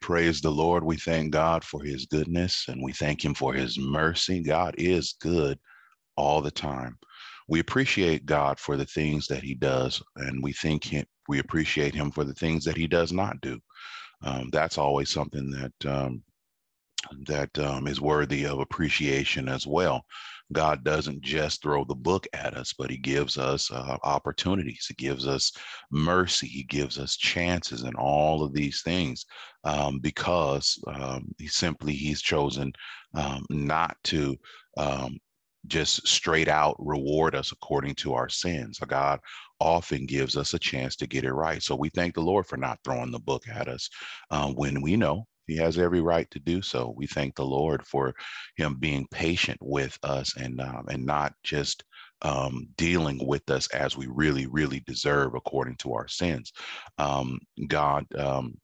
praise the Lord. We thank God for his goodness and we thank him for his mercy. God is good all the time. We appreciate God for the things that he does, and we think him, we appreciate him for the things that he does not do. Um, that's always something that um, that um, is worthy of appreciation as well. God doesn't just throw the book at us, but He gives us uh, opportunities. He gives us mercy. He gives us chances and all of these things um, because um, He simply He's chosen um, not to um, just straight out reward us according to our sins. God often gives us a chance to get it right. So we thank the Lord for not throwing the book at us uh, when we know he has every right to do so. We thank the Lord for him being patient with us and um, and not just um, dealing with us as we really, really deserve according to our sins. Um, God um,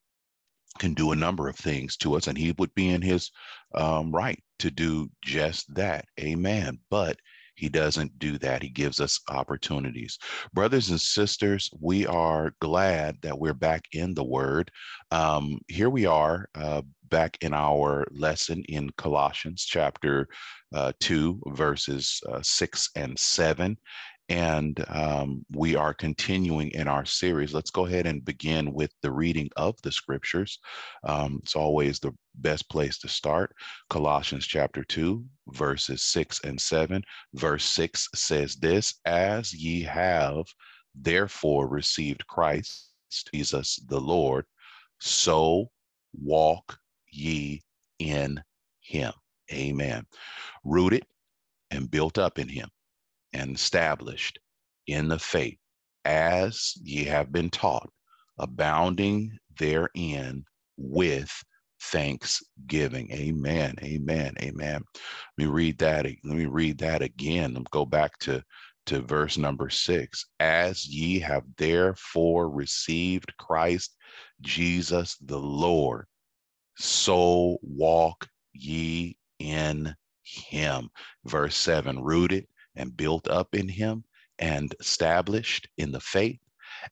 can do a number of things to us, and He would be in His um, right to do just that. Amen. But he doesn't do that. He gives us opportunities. Brothers and sisters, we are glad that we're back in the Word. Um, here we are uh, back in our lesson in Colossians chapter uh, 2, verses uh, 6 and 7 and um, we are continuing in our series. Let's go ahead and begin with the reading of the scriptures. Um, it's always the best place to start. Colossians chapter 2, verses 6 and 7. Verse 6 says this As ye have therefore received Christ, Jesus the Lord, so walk ye in him. Amen. Rooted and built up in him and established in the faith as ye have been taught, abounding therein with thanksgiving. Amen. Amen. Amen. Let me read that. Let me read that again. Let me go back to, to verse number six. As ye have therefore received Christ Jesus the Lord, so walk ye in him. Verse seven, rooted and built up in him and established in the faith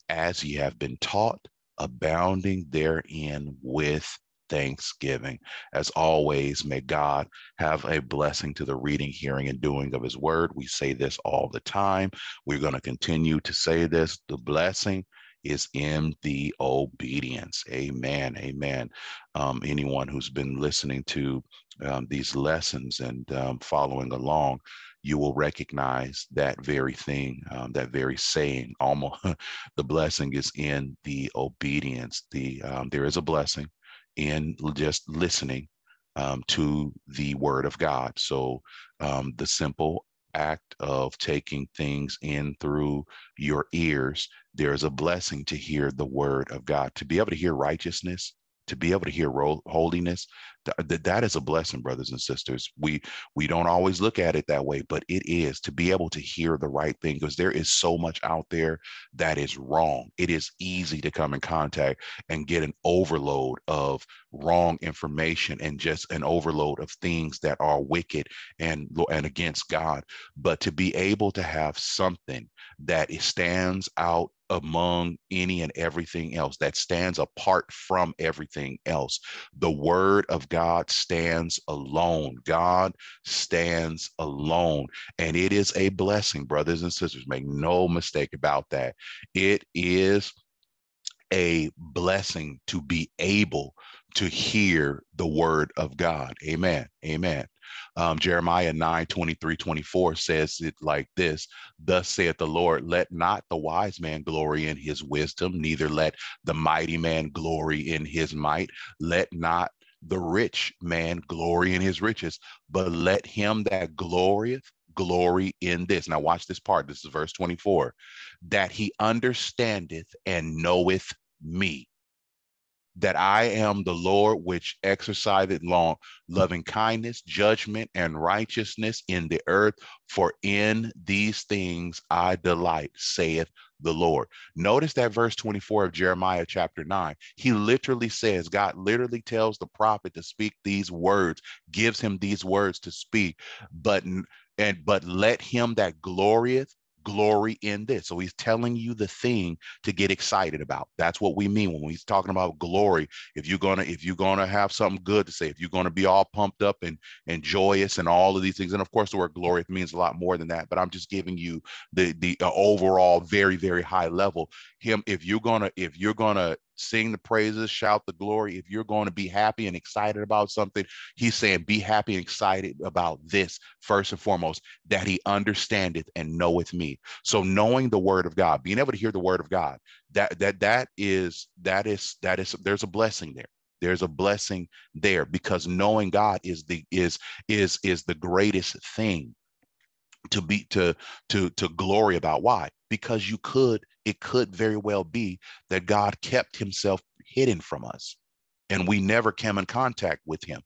as ye have been taught, abounding therein with thanksgiving. As always, may God have a blessing to the reading, hearing, and doing of his word. We say this all the time. We're going to continue to say this. The blessing is in the obedience. Amen. Amen. Um, anyone who's been listening to um, these lessons and um, following along, you will recognize that very thing, um, that very saying. Almost, the blessing is in the obedience. The um, there is a blessing in just listening um, to the word of God. So um, the simple act of taking things in through your ears, there's a blessing to hear the word of God, to be able to hear righteousness, to be able to hear holiness that that is a blessing brothers and sisters. We we don't always look at it that way but it is to be able to hear the right thing because there is so much out there that is wrong. It is easy to come in contact and get an overload of wrong information and just an overload of things that are wicked and and against god. But to be able to have something that stands out among any and everything else that stands apart from everything else the word of God stands alone. God stands alone. And it is a blessing, brothers and sisters. Make no mistake about that. It is a blessing to be able to hear the word of God. Amen. Amen. Um, Jeremiah 9 23 24 says it like this Thus saith the Lord, let not the wise man glory in his wisdom, neither let the mighty man glory in his might. Let not the rich man glory in his riches, but let him that glorieth glory in this. Now, watch this part. This is verse 24 that he understandeth and knoweth me, that I am the Lord which exerciseth long loving kindness, judgment, and righteousness in the earth. For in these things I delight, saith the Lord. Notice that verse 24 of Jeremiah chapter 9. He literally says, God literally tells the prophet to speak these words, gives him these words to speak, but and but let him that glorieth glory in this. So he's telling you the thing to get excited about. That's what we mean when he's talking about glory. If you're gonna, if you're gonna have something good to say, if you're gonna be all pumped up and and joyous and all of these things, and of course the word glory means a lot more than that. But I'm just giving you the the uh, overall very very high level. Him, if you're gonna if you're gonna sing the praises, shout the glory. If you're going to be happy and excited about something, he's saying, be happy and excited about this first and foremost, that he understandeth and knoweth me. So knowing the word of God, being able to hear the word of God, that that that is that is that is there's a blessing there. There's a blessing there because knowing God is the is is is the greatest thing to be to to to glory about why because you could it could very well be that god kept himself hidden from us and we never came in contact with him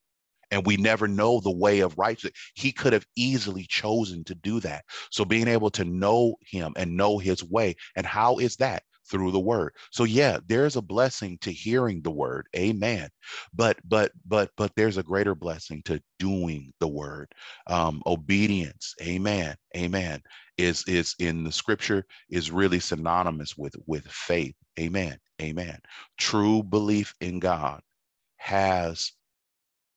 and we never know the way of righteousness. He could have easily chosen to do that. So being able to know him and know his way and how is that through the word. So yeah, there's a blessing to hearing the word. Amen. But but but but there's a greater blessing to doing the word. Um, obedience. Amen. Amen. Is is in the scripture is really synonymous with with faith. Amen. Amen. True belief in God has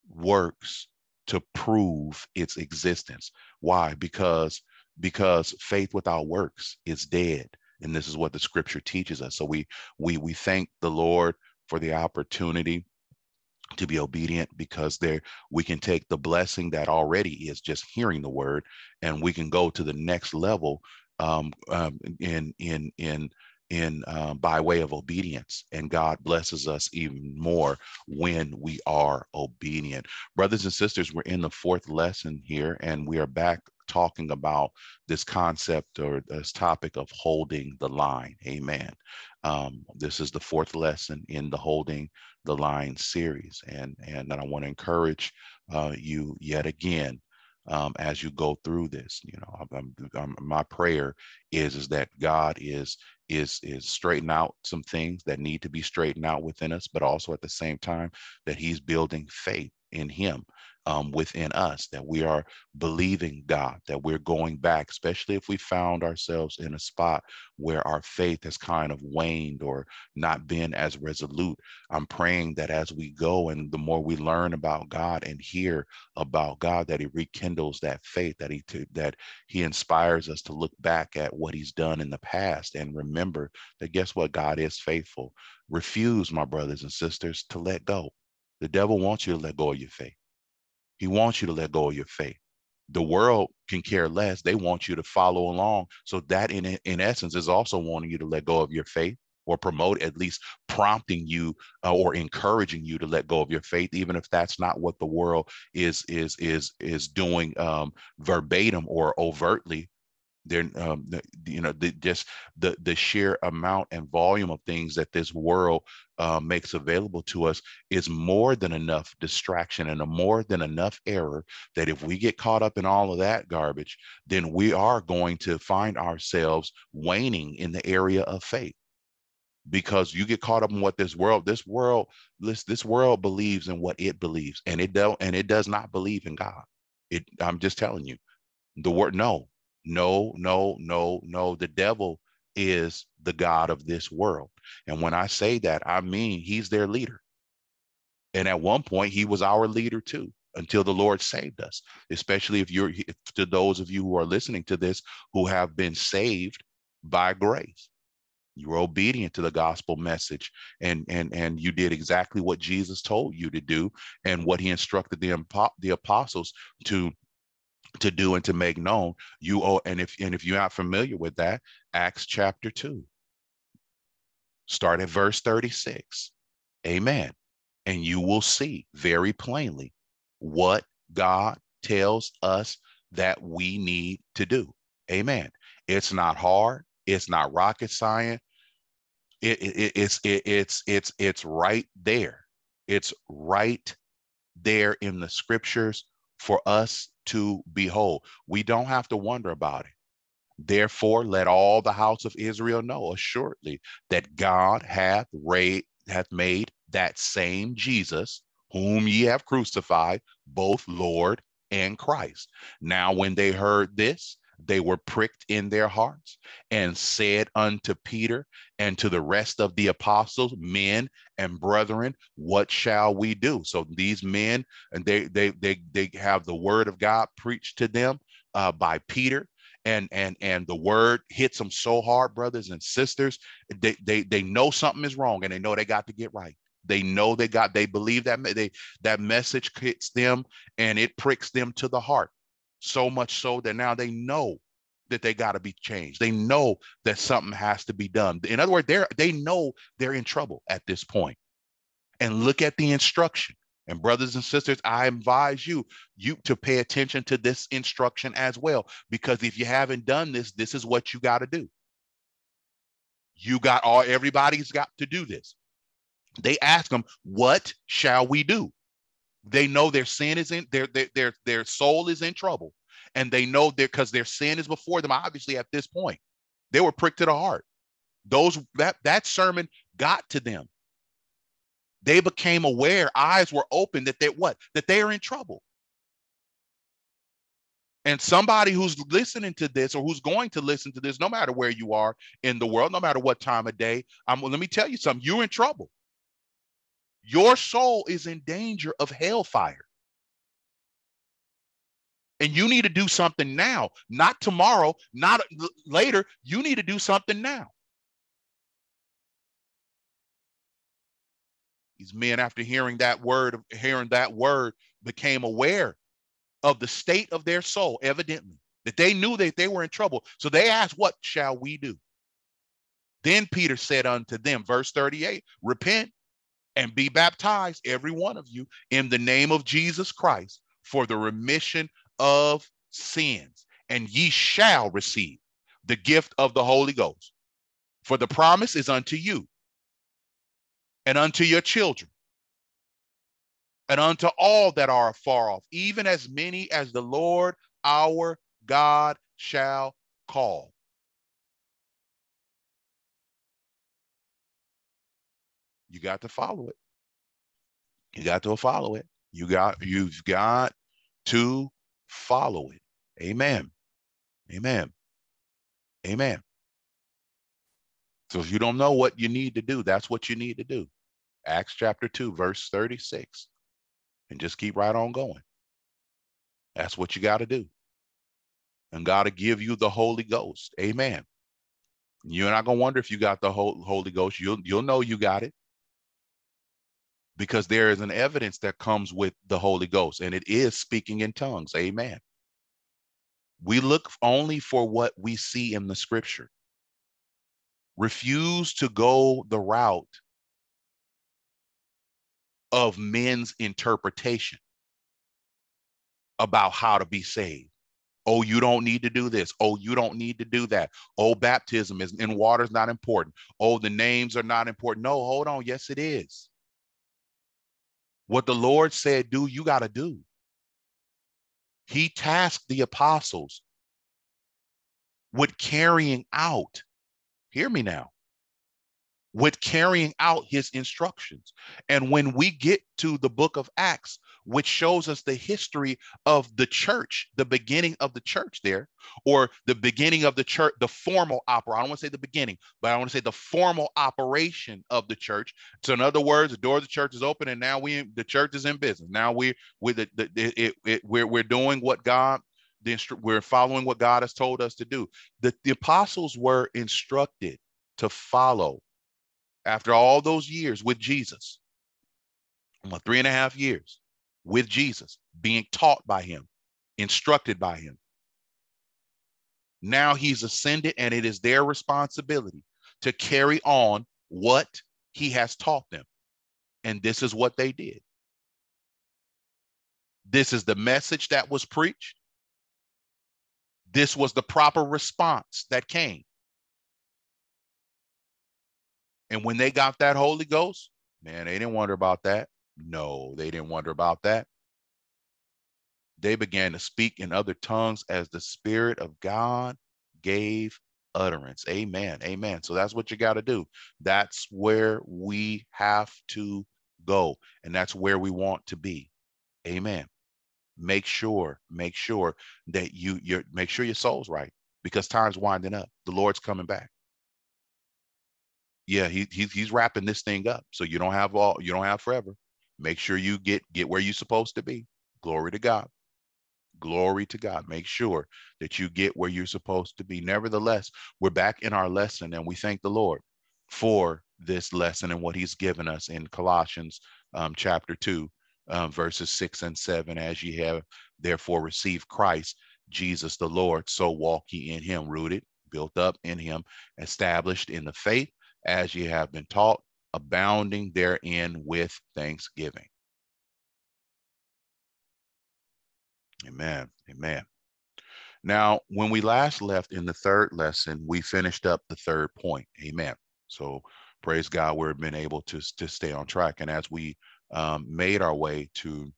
works to prove its existence. Why? Because because faith without works is dead and this is what the scripture teaches us. So we we we thank the lord for the opportunity to be obedient because there we can take the blessing that already is just hearing the word and we can go to the next level um, um, in in in in uh, by way of obedience. And god blesses us even more when we are obedient. Brothers and sisters we're in the fourth lesson here and we are back talking about this concept or this topic of holding the line. Amen. Um, this is the fourth lesson in the Holding the Line series. And, and I want to encourage uh, you yet again um, as you go through this. You know, I'm, I'm, my prayer is is that God is is is straightening out some things that need to be straightened out within us, but also at the same time that He's building faith in Him um, within us, that we are believing God, that we're going back, especially if we found ourselves in a spot where our faith has kind of waned or not been as resolute. I'm praying that as we go and the more we learn about God and hear about God, that He rekindles that faith, that He that He inspires us to look back at what He's done in the past and remember that guess what? God is faithful. Refuse, my brothers and sisters, to let go. The devil wants you to let go of your faith. He wants you to let go of your faith. The world can care less. They want you to follow along. So that in in essence is also wanting you to let go of your faith or promote at least prompting you uh, or encouraging you to let go of your faith even if that's not what the world is is is is doing um, verbatim or overtly they're um, you know the, just the the sheer amount and volume of things that this world uh, makes available to us is more than enough distraction and a more than enough error that if we get caught up in all of that garbage then we are going to find ourselves waning in the area of faith. Because you get caught up in what this world this world this this world believes in what it believes and it don't and it does not believe in god. It i'm just telling you the word no no, no, no, no. The devil is the God of this world. And when I say that, I mean he's their leader. And at one point, he was our leader too until the Lord saved us, especially if you're to those of you who are listening to this who have been saved by grace. You were obedient to the gospel message and and and you did exactly what Jesus told you to do and what he instructed the, the apostles to to do and to make known you owe and if and if you're not familiar with that acts chapter 2 start at verse 36 amen. And you will see very plainly what god tells us that we need to do. Amen. It's not hard. It's not rocket science. It, it, it's it, it's it's it's right there. It's right there in the scriptures for us to behold. We don't have to wonder about it. Therefore, let all the house of Israel know assuredly that God hath, ra- hath made that same Jesus, whom ye have crucified, both Lord and Christ. Now, when they heard this, they were pricked in their hearts and said unto Peter and to the rest of the apostles, men and brethren, what shall we do? So these men, and they they they they have the word of God preached to them uh, by Peter. And and and the word hits them so hard, brothers and sisters. They they they know something is wrong, and they know they got to get right. They know they got. They believe that they that message hits them, and it pricks them to the heart so much so that now they know that they got to be changed. They know that something has to be done. In other words, they're they know they're in trouble at this point. And look at the instruction. And brothers and sisters, I advise you you to pay attention to this instruction as well because if you haven't done this, this is what you got to do. You got all everybody's got to do this. They ask them, "What shall we do?" They know their sin is in their their their, their soul is in trouble, and they know that because their sin is before them. Obviously, at this point, they were pricked to the heart. Those that that sermon got to them. They became aware, eyes were open that they what that they are in trouble. And somebody who's listening to this or who's going to listen to this, no matter where you are in the world, no matter what time of day, I'm, let me tell you something, you're in trouble. Your soul is in danger of hellfire. And you need to do something now, not tomorrow, not later. You need to do something now. These men, after hearing that word, hearing that word, became aware of the state of their soul, evidently, that they knew that they were in trouble. So they asked, What shall we do? Then Peter said unto them, verse 38, Repent and be baptized, every one of you, in the name of Jesus Christ for the remission of sins, and ye shall receive the gift of the Holy Ghost. For the promise is unto you and unto your children and unto all that are afar off, even as many as the Lord our God shall call. You got to follow it. You got to follow it. You got you've got to follow it. Amen. Amen. Amen. So if you don't know what you need to do, that's what you need to do. Acts chapter 2, verse 36. And just keep right on going. That's what you got to do. And God to give you the Holy Ghost. Amen. You're not gonna wonder if you got the Holy Ghost. You'll you'll know you got it because there is an evidence that comes with the Holy Ghost, and it is speaking in tongues. Amen. We look only for what we see in the scripture. Refuse to go the route of men's interpretation about how to be saved. Oh, you don't need to do this. Oh, you don't need to do that. Oh, baptism is in water is not important. Oh, the names are not important. No, hold on. Yes, it is. What the Lord said, do, you got to do. He tasked the apostles with carrying out, hear me now, with carrying out his instructions. And when we get to the book of Acts, which shows us the history of the church, the beginning of the church there, or the beginning of the church, the formal opera. I don't want to say the beginning, but I want to say the formal operation of the church. So, in other words, the door of the church is open, and now we the church is in business. Now we with the, the it, it, we're we're doing what God the instru- we're following what God has told us to do. The, the apostles were instructed to follow after all those years with Jesus, three and a half years with Jesus, being taught by him, instructed by him. Now he's ascended, and it is their responsibility to carry on what he has taught them. And this is what they did. This is the message that was preached. This was the proper response that came. And when they got that Holy Ghost, man, they didn't wonder about that. No, they didn't wonder about that. They began to speak in other tongues as the Spirit of God gave utterance. Amen. Amen. So that's what you got to do. That's where we have to go. And that's where we want to be. Amen. make sure, make sure that you you make sure your soul's right because time's winding up. The Lord's coming back. Yeah, he, he he's wrapping this thing up. So you don't have all you don't have forever. Make sure you get get where you're supposed to be. Glory to God. Glory to God. Make sure that you get where you're supposed to be. Nevertheless, we're back in our lesson and we thank the Lord for this lesson and what he's given us in Colossians um, chapter 2, um, verses 6 and 7. As ye have therefore received Christ, Jesus the Lord, so walk ye in him, rooted, built up in him, established in the faith, as ye have been taught, abounding therein with thanksgiving. Amen. Amen. Now, when we last left in the third lesson, we finished up the third point. Amen. So praise God, we've been able to, to stay on track. And as we um, made our way to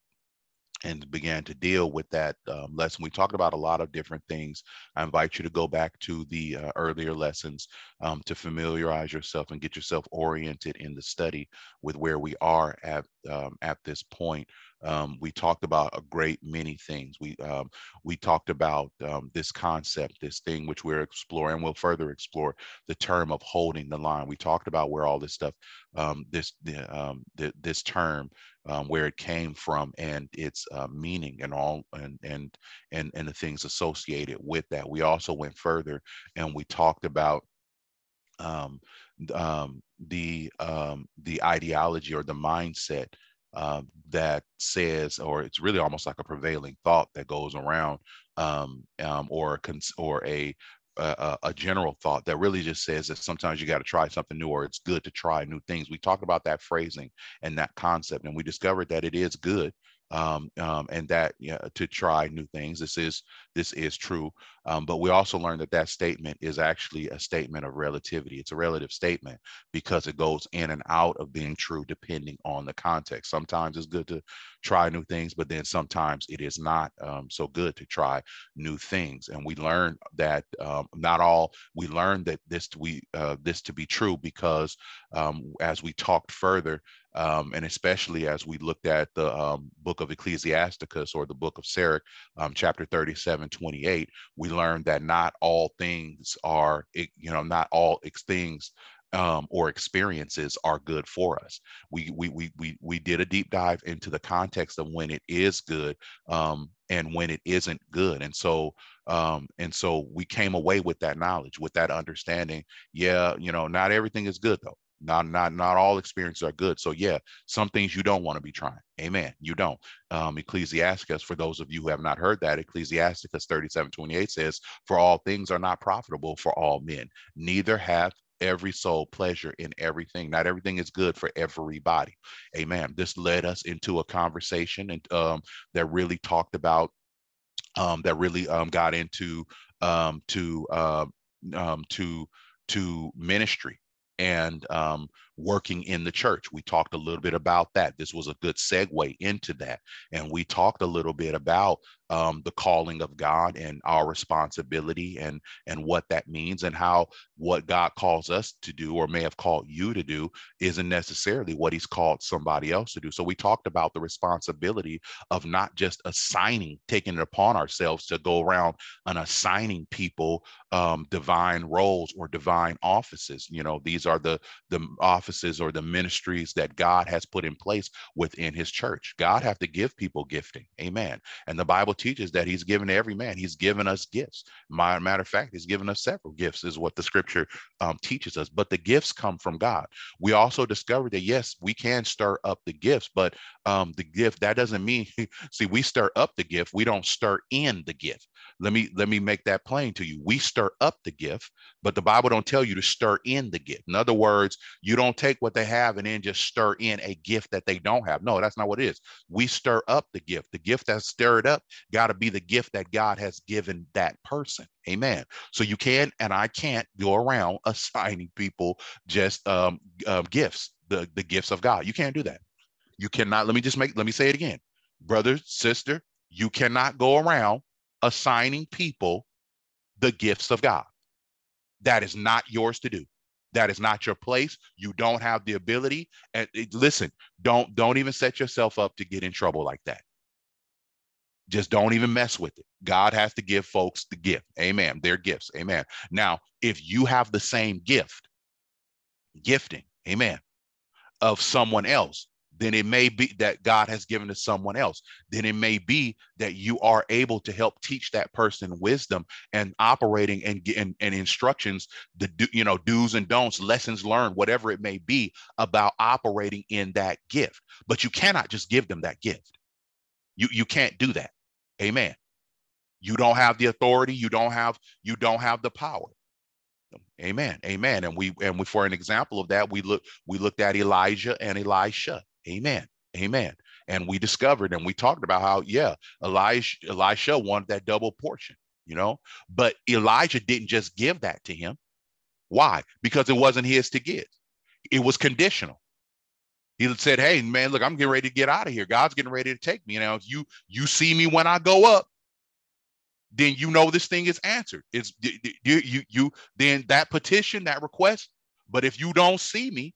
and began to deal with that um, lesson. We talked about a lot of different things. I invite you to go back to the uh, earlier lessons um, to familiarize yourself and get yourself oriented in the study with where we are at um, at this point. Um, we talked about a great many things. We um, we talked about um, this concept, this thing which we're exploring. We'll further explore the term of holding the line. We talked about where all this stuff, um, this the, the, this term, where it came from, and its uh, meaning, and all, and and and and the things associated with that. We also went further, and we talked about um, um, the um, the ideology or the mindset uh, that says, or it's really almost like a prevailing thought that goes around, um, um, or or a, a, a general thought that really just says that sometimes you got to try something new, or it's good to try new things. We talked about that phrasing and that concept, and we discovered that it is good um, um, and that you know, to try new things. This is this is true, um, but we also learned that that statement is actually a statement of relativity. It's a relative statement because it goes in and out of being true depending on the context. Sometimes it's good to try new things, but then sometimes it is not um, so good to try new things. And we learned that um, not all. We learned that this we uh, this to be true because um, as we talked further um, and especially as we looked at the um, book of Ecclesiasticus or the book of Sirach, um, chapter 37, 28, we learned that not all things are, you know, not all things um, or experiences are good for us. We, we, we, we, we did a deep dive into the context of when it is good um, and when it isn't good. And so, um, and so we came away with that knowledge, with that understanding. Yeah, you know, not everything is good though. Not not not all experiences are good. So yeah, some things you don't want to be trying. Amen. You don't. Um, for those of you who have not heard that, Ecclesiasticus 37, 28 says, For all things are not profitable for all men, neither hath every soul pleasure in everything. Not everything is good for everybody. Amen. This led us into a conversation and um, that really talked about um, that really um, got into um, to uh, um, to to ministry and um, working in the church. We talked a little bit about that. This was a good segue into that. And we talked a little bit about um, the calling of God and our responsibility and, and what that means and how what God calls us to do or may have called you to do isn't necessarily what he's called somebody else to do. So we talked about the responsibility of not just assigning, taking it upon ourselves to go around and assigning people um, divine roles or divine offices. You know, these are the, the offices or the ministries that God has put in place within his church. God have to give people gifting. Amen. And the Bible teaches that he's given every man, he's given us gifts. My, matter of fact, he's given us several gifts, is what the scripture um, teaches us. But the gifts come from God. We also discovered that, yes, we can stir up the gifts, but um, the gift, that doesn't mean, see, we stir up the gift, we don't stir in the gift. Let me let me make that plain to you. We stir up the gift, but the Bible don't tell you to stir in the gift. In other words, you don't take what they have and then just stir in a gift that they don't have. No, that's not what it is. We stir up the gift. The gift that's stirred up got to be the gift that God has given that person. Amen. So you can and I can't go around assigning people just um, uh, gifts, the, the gifts of God. You can't do that. You cannot. Let me just make, let me say it again. Brother, sister, you cannot go around assigning people the gifts of God. That is not yours to do. That is not your place. You don't have the ability. And eh, listen, don't don't even set yourself up to get in trouble like that. Just don't even mess with it. God has to give folks the gift. Amen. Their gifts. Amen. Now, if you have the same gift, gifting, amen, of someone else, then it may be that God has given to someone else. Then it may be that you are able to help teach that person wisdom and operating and and, and instructions, the you know do's and don'ts, lessons learned, whatever it may be about operating in that gift. But you cannot just give them that gift. You you can't do that. Amen. You don't have the authority. You don't have you don't have the power. Amen. Amen. And we and we for an example of that, we look we looked at Elijah and Elisha. Amen. Amen. And we discovered and we talked about how, yeah, Elijah, Elisha wanted that double portion, you know, but Elijah didn't just give that to him. Why? Because it wasn't his to give. It was conditional. He said, Hey, man, look, I'm getting ready to get out of here. God's getting ready to take me. Know, if you you see me when I go up, then you know this thing is answered. It's you you you then that petition, that request. But if you don't see me,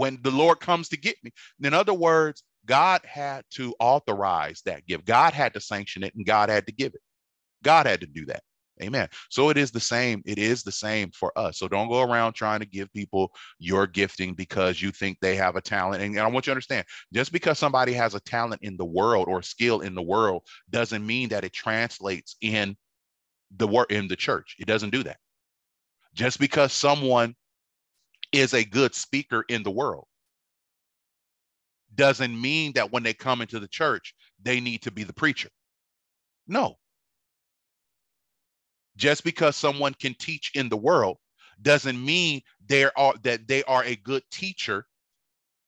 when the Lord comes to get me. In other words, God had to authorize that gift. God had to sanction it and God had to give it. God had to do that. Amen. So it is the same. It is the same for us. So don't go around trying to give people your gifting because you think they have a talent. And I want you to understand just because somebody has a talent in the world or skill in the world doesn't mean that it translates in the work in the church. It doesn't do that. Just because someone is a good speaker in the world doesn't mean that when they come into the church, they need to be the preacher. No. Just because someone can teach in the world doesn't mean they are that they are a good teacher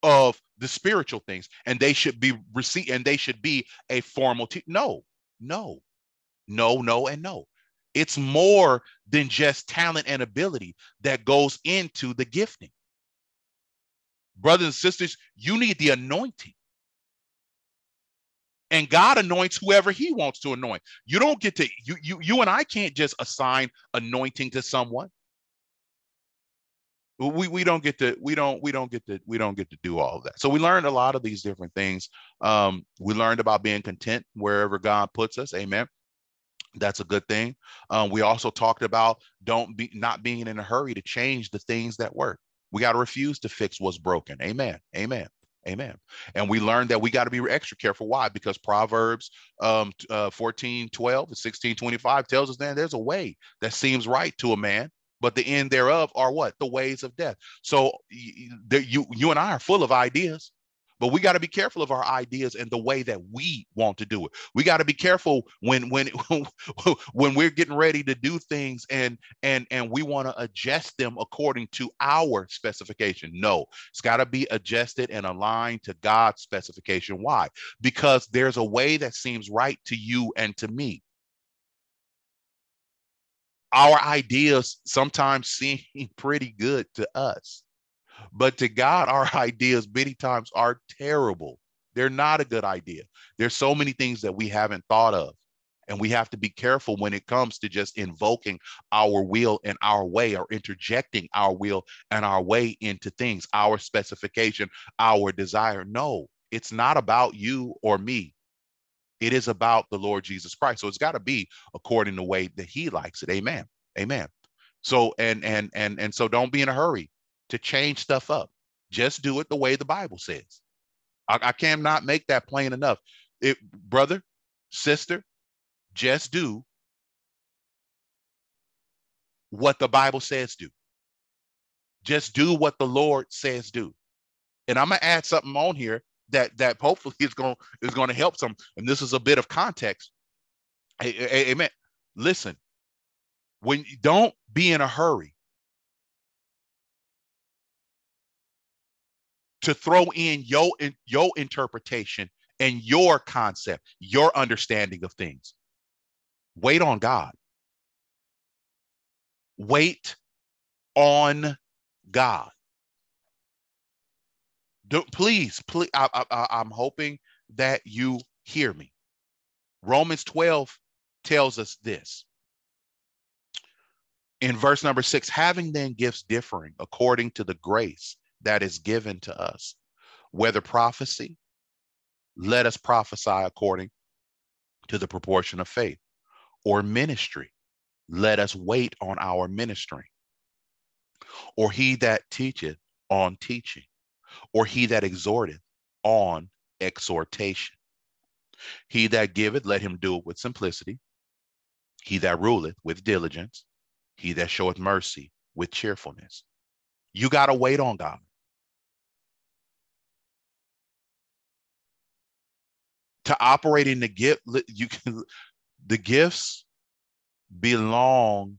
of the spiritual things and they should be receive and they should be a formal te- no no no no and no it's more than just talent and ability that goes into the gifting. Brothers and sisters, you need the anointing. And God anoints whoever he wants to anoint. You don't get to you you you and I can't just assign anointing to someone. We, we don't get to we don't we don't get to we don't get to do all of that. So we learned a lot of these different things. Um, we learned about being content wherever God puts us. Amen that's a good thing. Um, we also talked about don't be not being in a hurry to change the things that work. We got to refuse to fix what's broken. Amen. Amen. Amen. And we learned that we got to be extra careful. Why? Because proverbs um, uh, 14 12 16 25 tells us that there's a way that seems right to a man but the end thereof are what? The ways of death. So you you and i are full of ideas but we got to be careful of our ideas and the way that we want to do it. We got to be careful when when when we're getting ready to do things and and and we want to adjust them according to our specification. No it's got to be adjusted and aligned to god's specification. Why? Because there's a way that seems right to you and to me. Our ideas sometimes seem pretty good to us but to God, our ideas many times are terrible. They're not a good idea. There's so many things that we haven't thought of. And we have to be careful when it comes to just invoking our will and our way or interjecting our will and our way into things, our specification, our desire. No, it's not about you or me. It is about the Lord Jesus Christ. So it's got to be according to the way that he likes it. Amen. Amen. So and and and and so don't be in a hurry to change stuff up. Just do it the way the Bible says. I, I cannot make that plain enough. It, brother, sister, just do what the Bible says do. Just do what the Lord says do. And I'm gonna add something on here that that hopefully is going is going to help some. And this is a bit of context. Amen. Listen, when you don't be in a hurry to throw in your your interpretation and your concept, your understanding of things. Wait on God. Wait on God. Do, please, please, I, I, I'm hoping that you hear me. Romans 12 tells us this. In verse number six, having then gifts differing according to the grace that is given to us. Whether prophecy, let us prophesy according to the proportion of faith, or ministry. Let us wait on our ministering. Or he that teacheth on teaching, or he that exhorteth on exhortation. He that giveth, let him do it with simplicity. He that ruleth with diligence. He that showeth mercy with cheerfulness. You got to wait on God. To operate in the gift, you can the gifts belong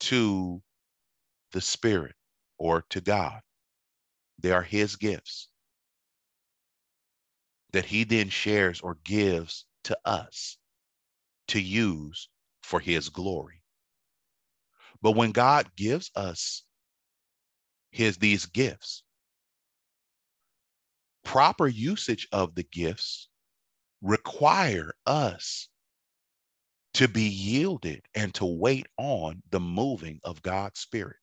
to the Spirit or to God. They are His gifts that He then shares or gives to us to use for His glory. But when God gives us his these gifts, proper usage of the gifts require us to be yielded and to wait on the moving of God's Spirit.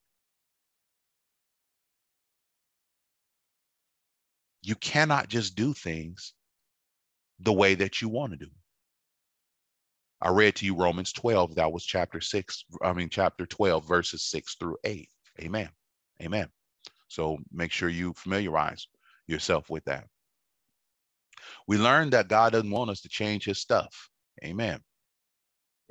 You cannot just do things the way that you want to do. I read to you Romans 12, that was chapter 6, I mean, chapter 12, verses 6 through 8. Amen. Amen. So make sure you familiarize yourself with that. We learned that God doesn't want us to change his stuff. Amen.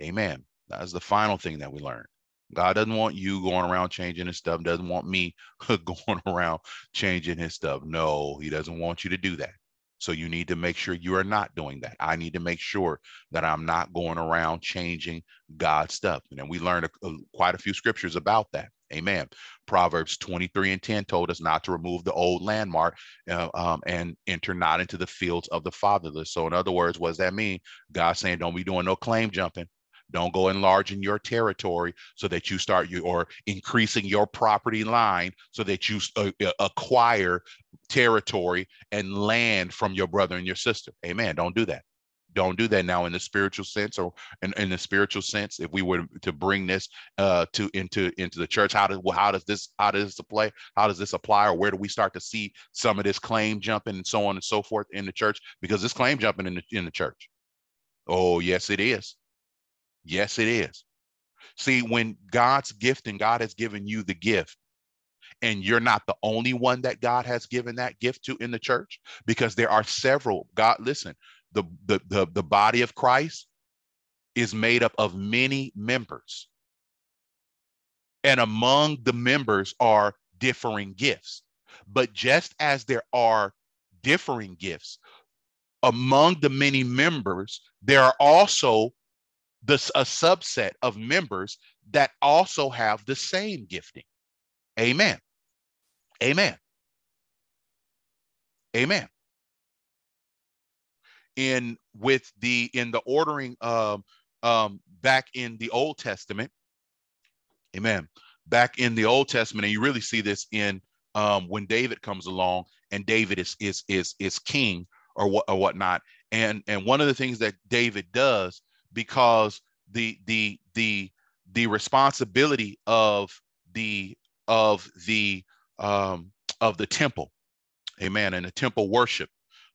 Amen. That's the final thing that we learned. God doesn't want you going around changing his stuff, doesn't want me going around changing his stuff. No, he doesn't want you to do that. So you need to make sure you are not doing that. I need to make sure that I'm not going around changing God's stuff. And we learned a, a, quite a few scriptures about that. Amen. Proverbs 23 and 10 told us not to remove the old landmark uh, um, and enter not into the fields of the fatherless. So, in other words, what does that mean? God saying, don't be doing no claim jumping. Don't go enlarging your territory so that you start you or increasing your property line so that you uh, uh, acquire territory and land from your brother and your sister. Amen. Don't do that. Don't do that now in the spiritual sense or in, in the spiritual sense. If we were to bring this uh, to into into the church, how does well, how does this how does this apply? How does this apply, or where do we start to see some of this claim jumping and so on and so forth in the church? Because this claim jumping in the in the church. Oh yes, it is. Yes, it is. See, when God's gift and God has given you the gift, and you're not the only one that God has given that gift to in the church, because there are several. God, listen, the, the, the, the body of Christ is made up of many members. And among the members are differing gifts. But just as there are differing gifts, among the many members, there are also this a subset of members that also have the same gifting. Amen. Amen. Amen. In with the in the ordering um um back in the Old Testament. Amen. Back in the Old Testament, and you really see this in um when David comes along and David is is is is king or what or whatnot. And and one of the things that David does because the the the the responsibility of the of the um, of the temple, amen, and the temple worship,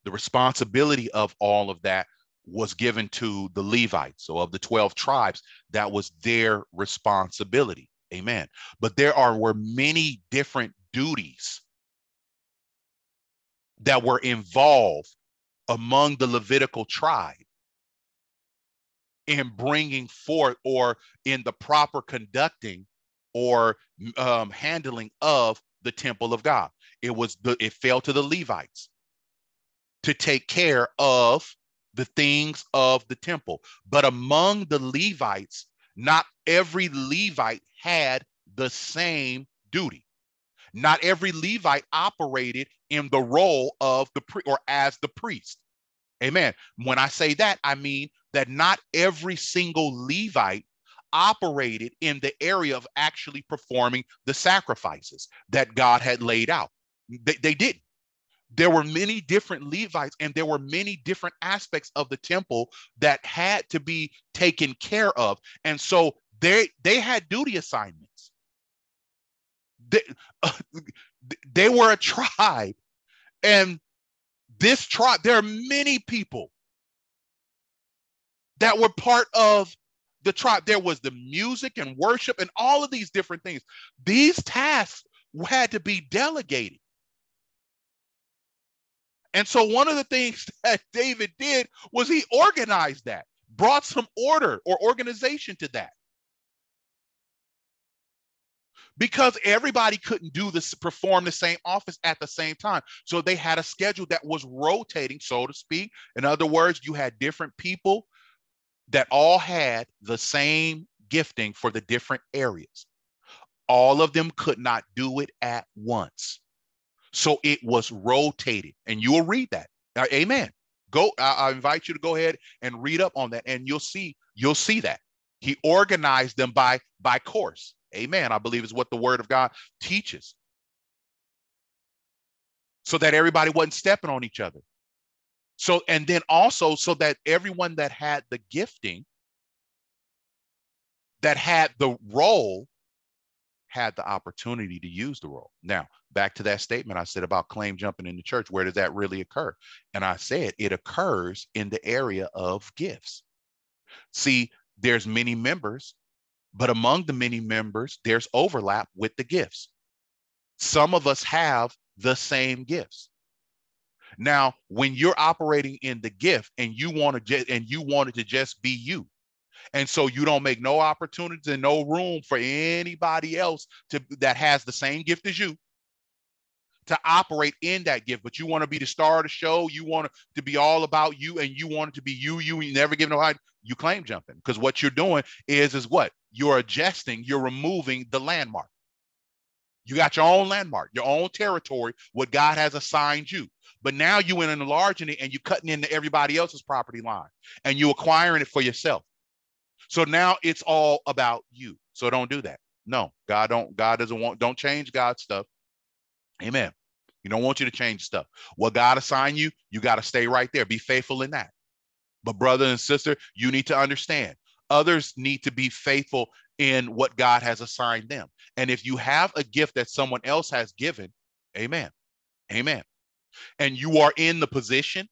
the responsibility of all of that was given to the Levites. So of the 12 tribes, that was their responsibility. Amen. But there are were many different duties that were involved among the Levitical tribe in bringing forth or in the proper conducting or um, handling of the temple of God. It was the it fell to the Levites to take care of the things of the temple. But among the Levites, not every Levite had the same duty. Not every Levite operated in the role of the pri- or as the priest. Amen. When I say that, I mean that not every single Levite operated in the area of actually performing the sacrifices that God had laid out. They, they didn't. There were many different Levites and there were many different aspects of the temple that had to be taken care of. And so they they had duty assignments. They, uh, they were a tribe and this tribe, there are many people that were part of the tribe. There was the music and worship and all of these different things. These tasks had to be delegated. And so one of the things that David did was he organized that, brought some order or organization to that. Because everybody couldn't do this, perform the same office at the same time. So they had a schedule that was rotating, so to speak. In other words, you had different people that all had the same gifting for the different areas. All of them could not do it at once. So it was rotated, and you will read that. Uh, amen. Go. I, I invite you to go ahead and read up on that, and you'll see. You'll see that he organized them by by course. Amen. I believe is what the Word of God teaches, so that everybody wasn't stepping on each other. So, and then also so that everyone that had the gifting, that had the role, had the opportunity to use the role. Now, back to that statement I said about claim jumping in the church. Where does that really occur? And I said it occurs in the area of gifts. See, there's many members, but among the many members, there's overlap with the gifts. Some of us have the same gifts. Now, when you're operating in the gift and you want to just and you want it to just be you, and so you don't make no opportunities and no room for anybody else to that has the same gift as you to operate in that gift, but you want to be the star of the show. You want to be all about you, and you want it to be you. You, you never give no hide. You claim jumping because what you're doing is is what you're adjusting. You're removing the landmark. You got your own landmark, your own territory, what God has assigned you. But now you in enlarging it and you're cutting into everybody else's property line and you acquiring it for yourself. So now it's all about you. So don't do that. No, God don't, God doesn't want, don't change God's stuff. Amen. He don't want you to change stuff. What God assigned you, you got to stay right there. Be faithful in that. But brother and sister, you need to understand others need to be faithful in what God has assigned them. And if you have a gift that someone else has given, amen. Amen and you are in the position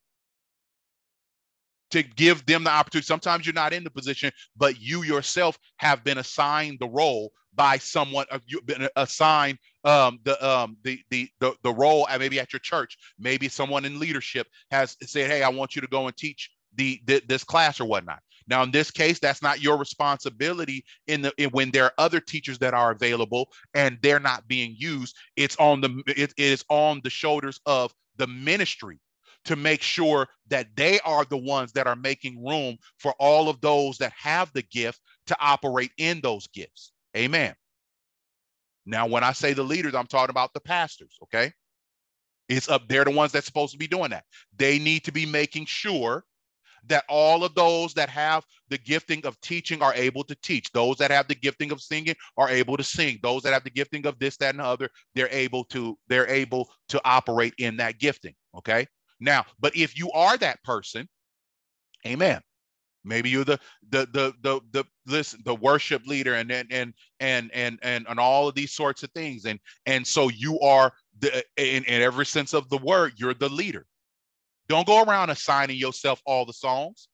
to give them the opportunity. Sometimes you're not in the position, but you yourself have been assigned the role by someone. You've been assigned um, the, um, the the the the role, maybe at your church, maybe someone in leadership has said, "Hey, I want you to go and teach the, the this class or whatnot." Now, in this case, that's not your responsibility in the in, when there are other teachers that are available and they're not being used. It's on the it is on the shoulders of the ministry to make sure that they are the ones that are making room for all of those that have the gift to operate in those gifts. Amen. Now, when I say the leaders, I'm talking about the pastors, okay? It's up, they're the ones that's supposed to be doing that. They need to be making sure that all of those that have the gifting of teaching are able to teach. Those that have the gifting of singing are able to sing. Those that have the gifting of this, that, and the other, they're able to, they're able to operate in that gifting. Okay. Now, but if you are that person, amen. Maybe you're the the the the the listen the worship leader and and and and and and, and all of these sorts of things. And and so you are the in, in every sense of the word, you're the leader. Don't go around assigning yourself all the songs.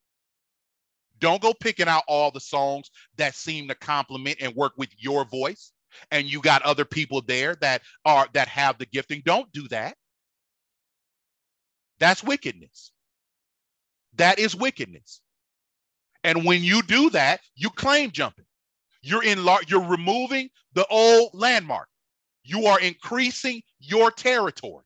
Don't go picking out all the songs that seem to complement and work with your voice. And you got other people there that are that have the gifting. Don't do that. That's wickedness. That is wickedness. And when you do that, you claim jumping. You're in you're removing the old landmark. You are increasing your territory.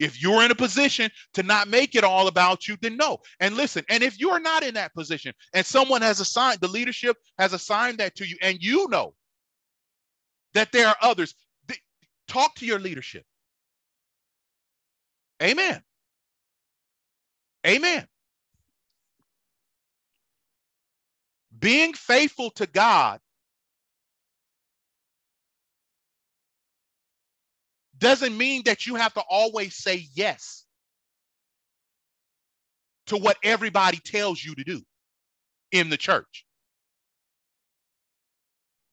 If you're in a position to not make it all about you, then no. And listen, and if you're not in that position and someone has assigned, the leadership has assigned that to you, and you know that there are others, th- talk to your leadership. Amen. Amen. Being faithful to God doesn't mean that you have to always say yes to what everybody tells you to do in the church.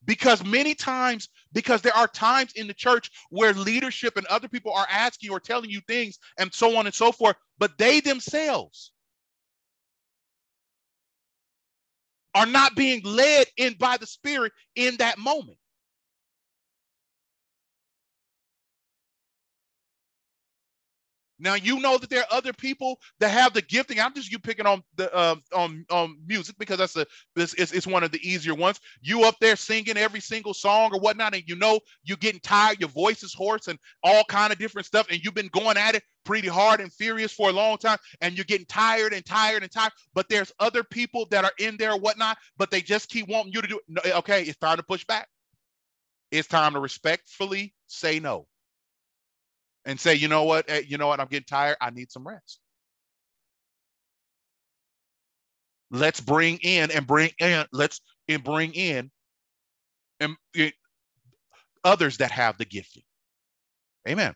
Because many times because there are times in the church where leadership and other people are asking or telling you things and so on and so forth but they themselves are not being led in by the spirit in that moment Now you know that there are other people that have the gifting. I'm just you picking on the um, on on music because that's a this it's, it's one of the easier ones. You up there singing every single song or whatnot, and you know you're getting tired, your voice is hoarse, and all kind of different stuff, and you've been going at it pretty hard and furious for a long time, and you're getting tired and tired and tired. But there's other people that are in there, or whatnot, but they just keep wanting you to do. it. Okay, it's time to push back. It's time to respectfully say no and say, you know what, you know what, I'm getting tired. I need some rest. Let's bring in and bring in, let's and bring in and, and others that have the gifting. Amen.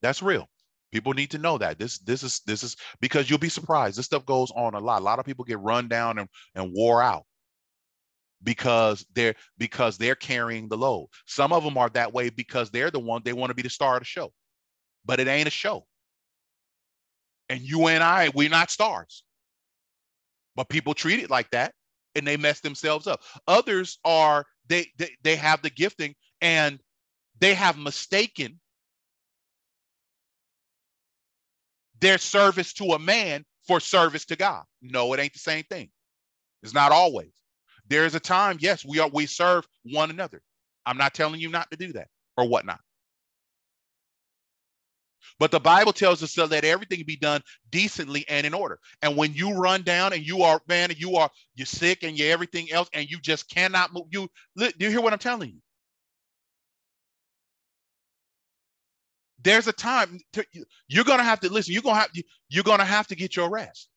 That's real. People need to know that this this is this is because you'll be surprised. This stuff goes on a lot. A lot of people get run down and, and wore out because they're because they're carrying the load. Some of them are that way because they're the one they want to be the star of the show. But it ain't a show. And you and I, we're not stars. But people treat it like that and they mess themselves up. Others are they they, they have the gifting and they have mistaken their service to a man for service to God. No, it ain't the same thing. It's not always. There is a time, yes, we are we serve one another. I'm not telling you not to do that or whatnot. But the Bible tells us to let everything be done decently and in order. And when you run down and you are, man, and you are you're sick and you're everything else, and you just cannot move. You do you hear what I'm telling you? There's a time to, you're gonna have to listen. You're gonna have you're gonna have to get your rest.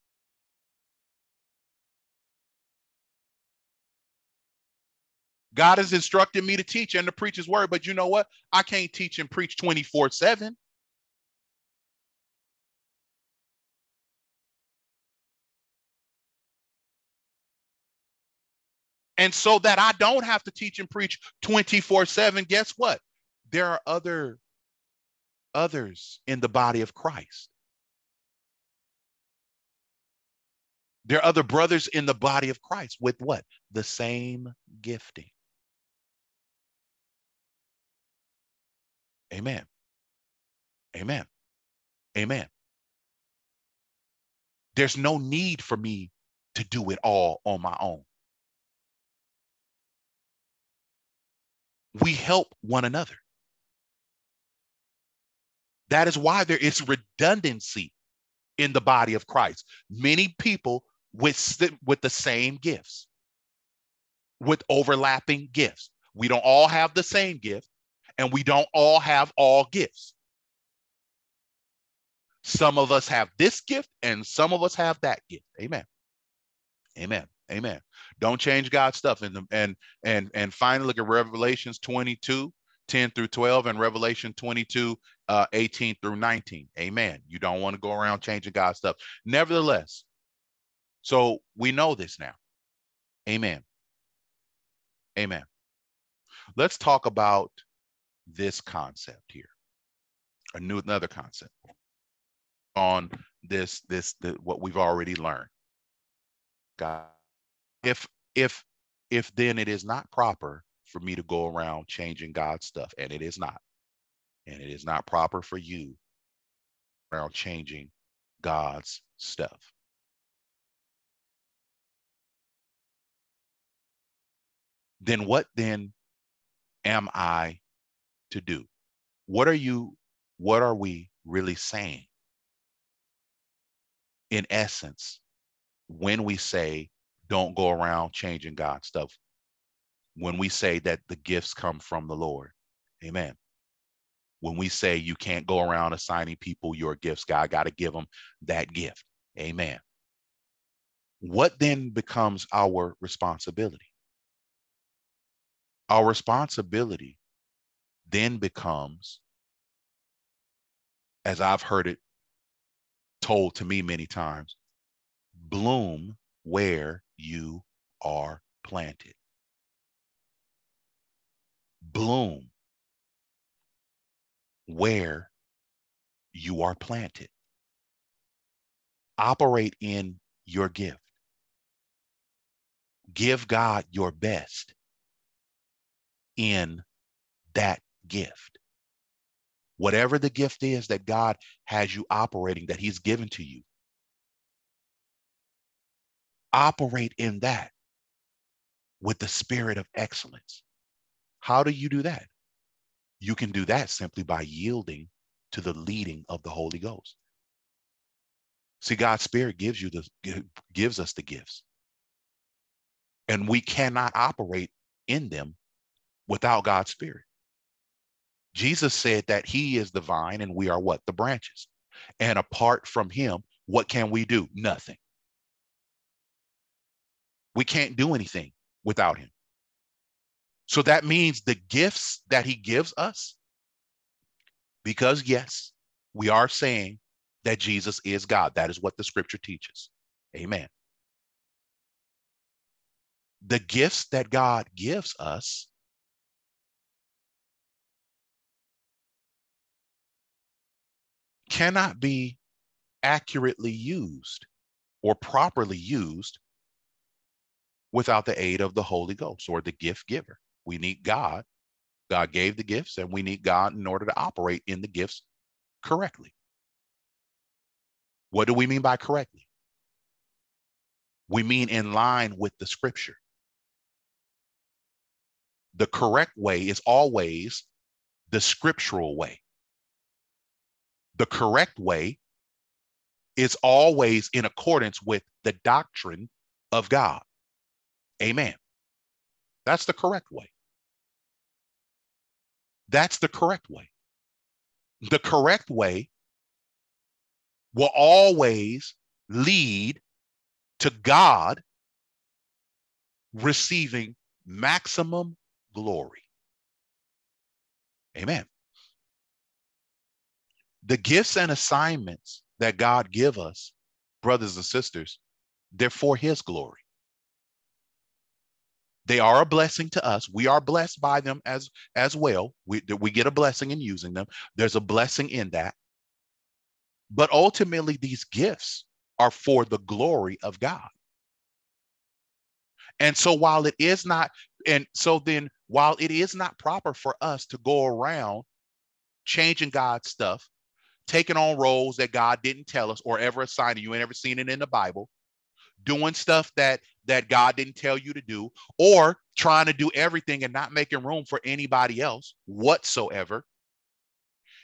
God has instructed me to teach and to preach his word, but you know what? I can't teach and preach 24 7. And so that I don't have to teach and preach 24 7, guess what? There are other others in the body of Christ. There are other brothers in the body of Christ with what? The same gifting. Amen. Amen. Amen. There's no need for me to do it all on my own. We help one another. That is why there is redundancy in the body of Christ. Many people with, with the same gifts, with overlapping gifts. We don't all have the same gift, and we don't all have all gifts. Some of us have this gift and some of us have that gift. Amen. Amen. Amen. Don't change God's stuff. And and and and finally look at Revelations 22, 10 through 12, and Revelation 22, uh, 18 through 19. Amen. You don't want to go around changing God's stuff. Nevertheless, so we know this now. Amen. Amen. Let's talk about this concept here, a new another concept on this this the, what we've already learned. God, if if if then it is not proper for me to go around changing God's stuff, and it is not, and it is not proper for you around changing God's stuff. Then what then am I to do. What are you, what are we really saying? In essence, when we say don't go around changing God's stuff, when we say that the gifts come from the Lord, amen. When we say you can't go around assigning people your gifts, God got to give them that gift, amen. What then becomes our responsibility? Our responsibility then becomes, as I've heard it told to me many times, bloom where you are planted. bloom where you are planted. Operate in your gift. Give God your best in that gift. Whatever the gift is that God has you operating, that He's given to you, operate in that with the spirit of excellence. How do you do that? You can do that simply by yielding to the leading of the Holy Ghost. See, God's Spirit gives you the gives us the gifts. And we cannot operate in them without God's Spirit. Jesus said that He is the vine and we are what? The branches. And apart from Him, what can we do? Nothing. We can't do anything without Him. So that means the gifts that He gives us, because yes, we are saying that Jesus is God. That is what the scripture teaches. Amen. The gifts that God gives us cannot be accurately used or properly used without the aid of the Holy Ghost or the gift giver. We need God. God gave the gifts, and we need God in order to operate in the gifts correctly. What do we mean by correctly? We mean in line with the scripture. The correct way is always the scriptural way the correct way is always in accordance with the doctrine of God. Amen. That's the correct way. That's the correct way. The correct way will always lead to God receiving maximum glory. Amen the gifts and assignments that God give us, brothers and sisters, they're for his glory. They are a blessing to us. We are blessed by them as as well. We, we get a blessing in using them. There's a blessing in that. But ultimately, these gifts are for the glory of God. And so while it is not, and so then while it is not proper for us to go around changing God's stuff, taking on roles that God didn't tell us or ever assign you, ain't ever seen it in the Bible, doing stuff that that God didn't tell you to do, or trying to do everything and not making room for anybody else whatsoever.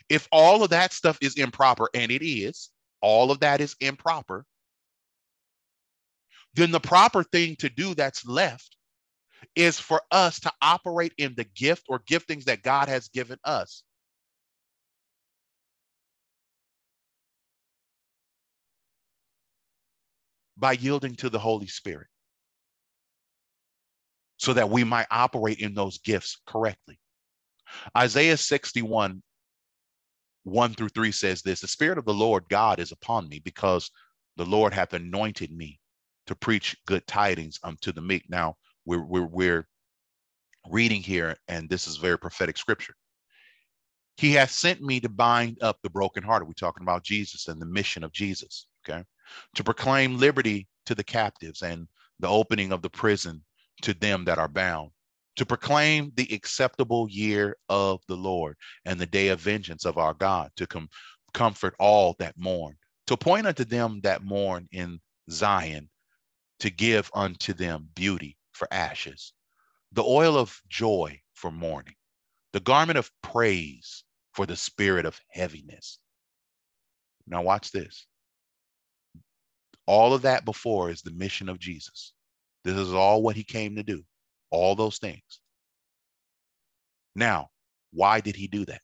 If all of that stuff is improper, and it is, all of that is improper, then the proper thing to do that's left is for us to operate in the gift or giftings that God has given us by yielding to the Holy Spirit so that we might operate in those gifts correctly. Isaiah 61, 1 through 3 says this The Spirit of the Lord God is upon me because the Lord hath anointed me to preach good tidings unto the meek. Now, we're, we're, we're reading here, and this is very prophetic scripture. He hath sent me to bind up the brokenhearted. We're talking about Jesus and the mission of Jesus. Okay to proclaim liberty to the captives and the opening of the prison to them that are bound, to proclaim the acceptable year of the Lord and the day of vengeance of our God, to com- comfort all that mourn, to point unto them that mourn in Zion, to give unto them beauty for ashes, the oil of joy for mourning, the garment of praise for the spirit of heaviness. Now, watch this all of that before is the mission of Jesus. This is all what he came to do, all those things. Now, why did he do that?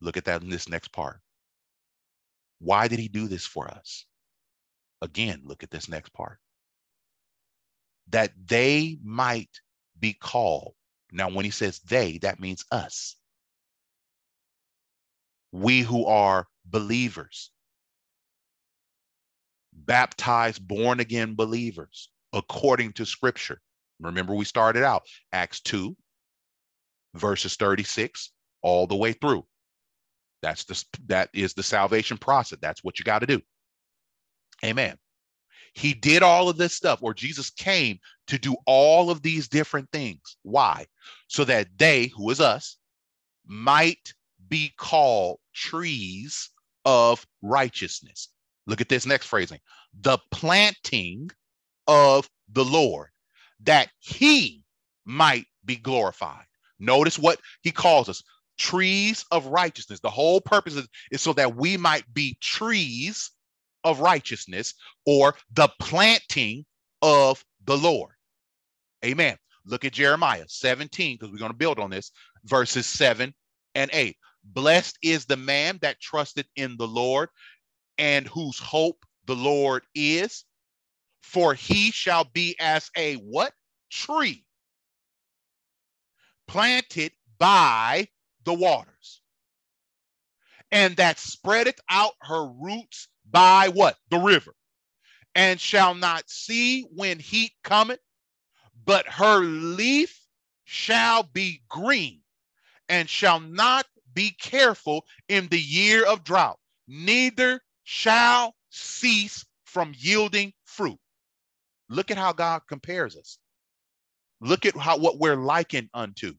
Look at that in this next part. Why did he do this for us? Again, look at this next part. That they might be called. Now, when he says they, that means us. We who are believers, baptized born again believers according to scripture. Remember, we started out Acts 2, verses 36 all the way through. That's the that is the salvation process. That's what you got to do. Amen. He did all of this stuff, or Jesus came to do all of these different things. Why? So that they, who is us, might be called trees of righteousness. Look at this next phrasing the planting of the Lord, that he might be glorified. Notice what he calls us trees of righteousness. The whole purpose is, is so that we might be trees of righteousness or the planting of the Lord. Amen. Look at Jeremiah 17, because we're going to build on this, verses 7 and 8. Blessed is the man that trusted in the Lord and whose hope the Lord is, for he shall be as a what? Tree planted by the waters, and that spreadeth out her roots by what? The river, and shall not see when heat cometh, but her leaf shall be green, and shall not be careful in the year of drought, neither shall cease from yielding fruit. Look at how God compares us. Look at how what we're likened unto.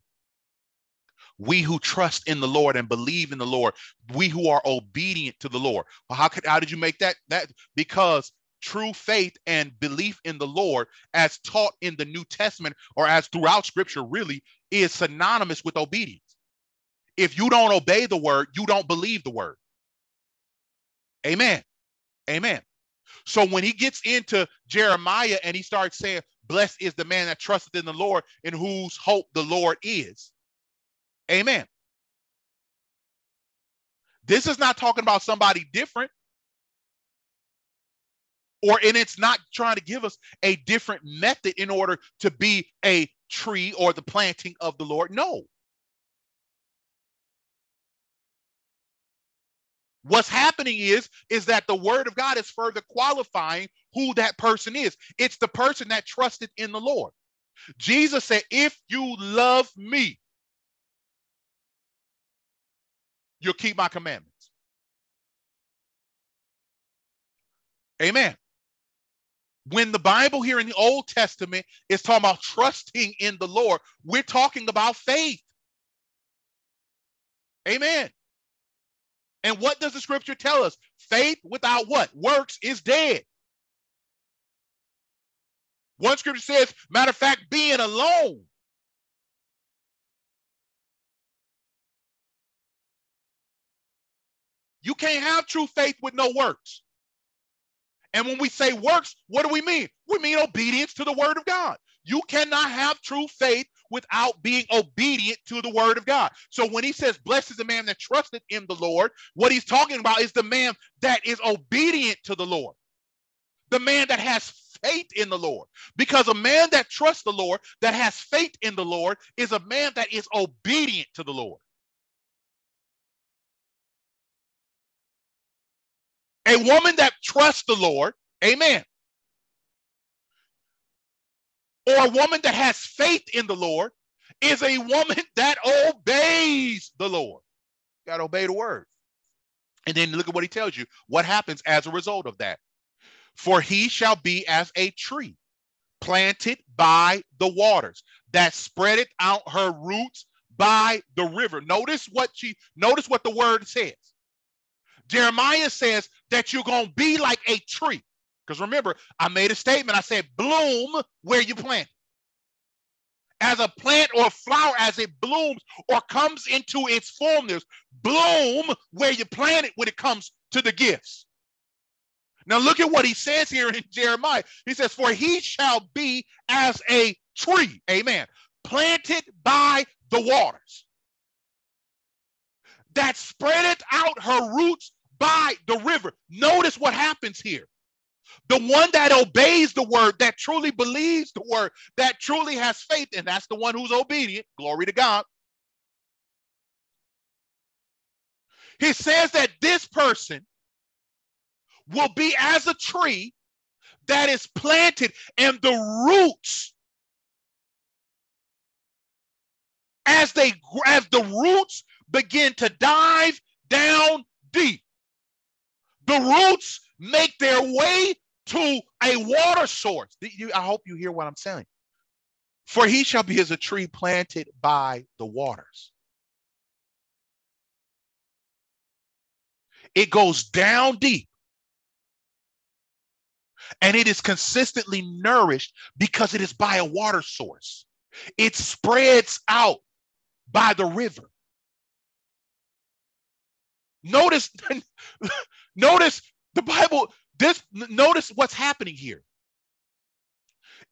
We who trust in the Lord and believe in the Lord, we who are obedient to the Lord. Well, how could how did you make that? That because true faith and belief in the Lord, as taught in the New Testament or as throughout Scripture, really is synonymous with obedience. If you don't obey the word, you don't believe the word. Amen. Amen. So when he gets into Jeremiah and he starts saying, Blessed is the man that trusteth in the Lord, in whose hope the Lord is. Amen. This is not talking about somebody different. Or, and it's not trying to give us a different method in order to be a tree or the planting of the Lord. No. What's happening is is that the word of God is further qualifying who that person is. It's the person that trusted in the Lord. Jesus said, "If you love me, you'll keep my commandments." Amen. When the Bible here in the Old Testament is talking about trusting in the Lord, we're talking about faith. Amen. And what does the scripture tell us? Faith without what? Works is dead. One scripture says, matter of fact, being alone. You can't have true faith with no works. And when we say works, what do we mean? We mean obedience to the word of God. You cannot have true faith without being obedient to the word of God. So when he says, Blessed is the man that trusted in the Lord, what he's talking about is the man that is obedient to the Lord, the man that has faith in the Lord. Because a man that trusts the Lord, that has faith in the Lord, is a man that is obedient to the Lord. A woman that trusts the Lord, amen, or a woman that has faith in the Lord is a woman that obeys the Lord. Got to obey the word. And then look at what he tells you. What happens as a result of that? For he shall be as a tree planted by the waters that spreadeth out her roots by the river. Notice what she notice what the word says. Jeremiah says that you're going to be like a tree. Because remember, I made a statement. I said, bloom where you plant. As a plant or flower, as it blooms or comes into its fullness, bloom where you plant it when it comes to the gifts. Now, look at what he says here in Jeremiah. He says, For he shall be as a tree, amen, planted by the waters that spreadeth out her roots by the river. Notice what happens here. The one that obeys the word, that truly believes the word, that truly has faith, and that's the one who's obedient. Glory to God. He says that this person will be as a tree that is planted, and the roots as they as the roots begin to dive down deep. The roots make their way to a water source. I hope you hear what I'm saying. For he shall be as a tree planted by the waters. It goes down deep and it is consistently nourished because it is by a water source. It spreads out by the river. Notice, notice the Bible, this notice what's happening here.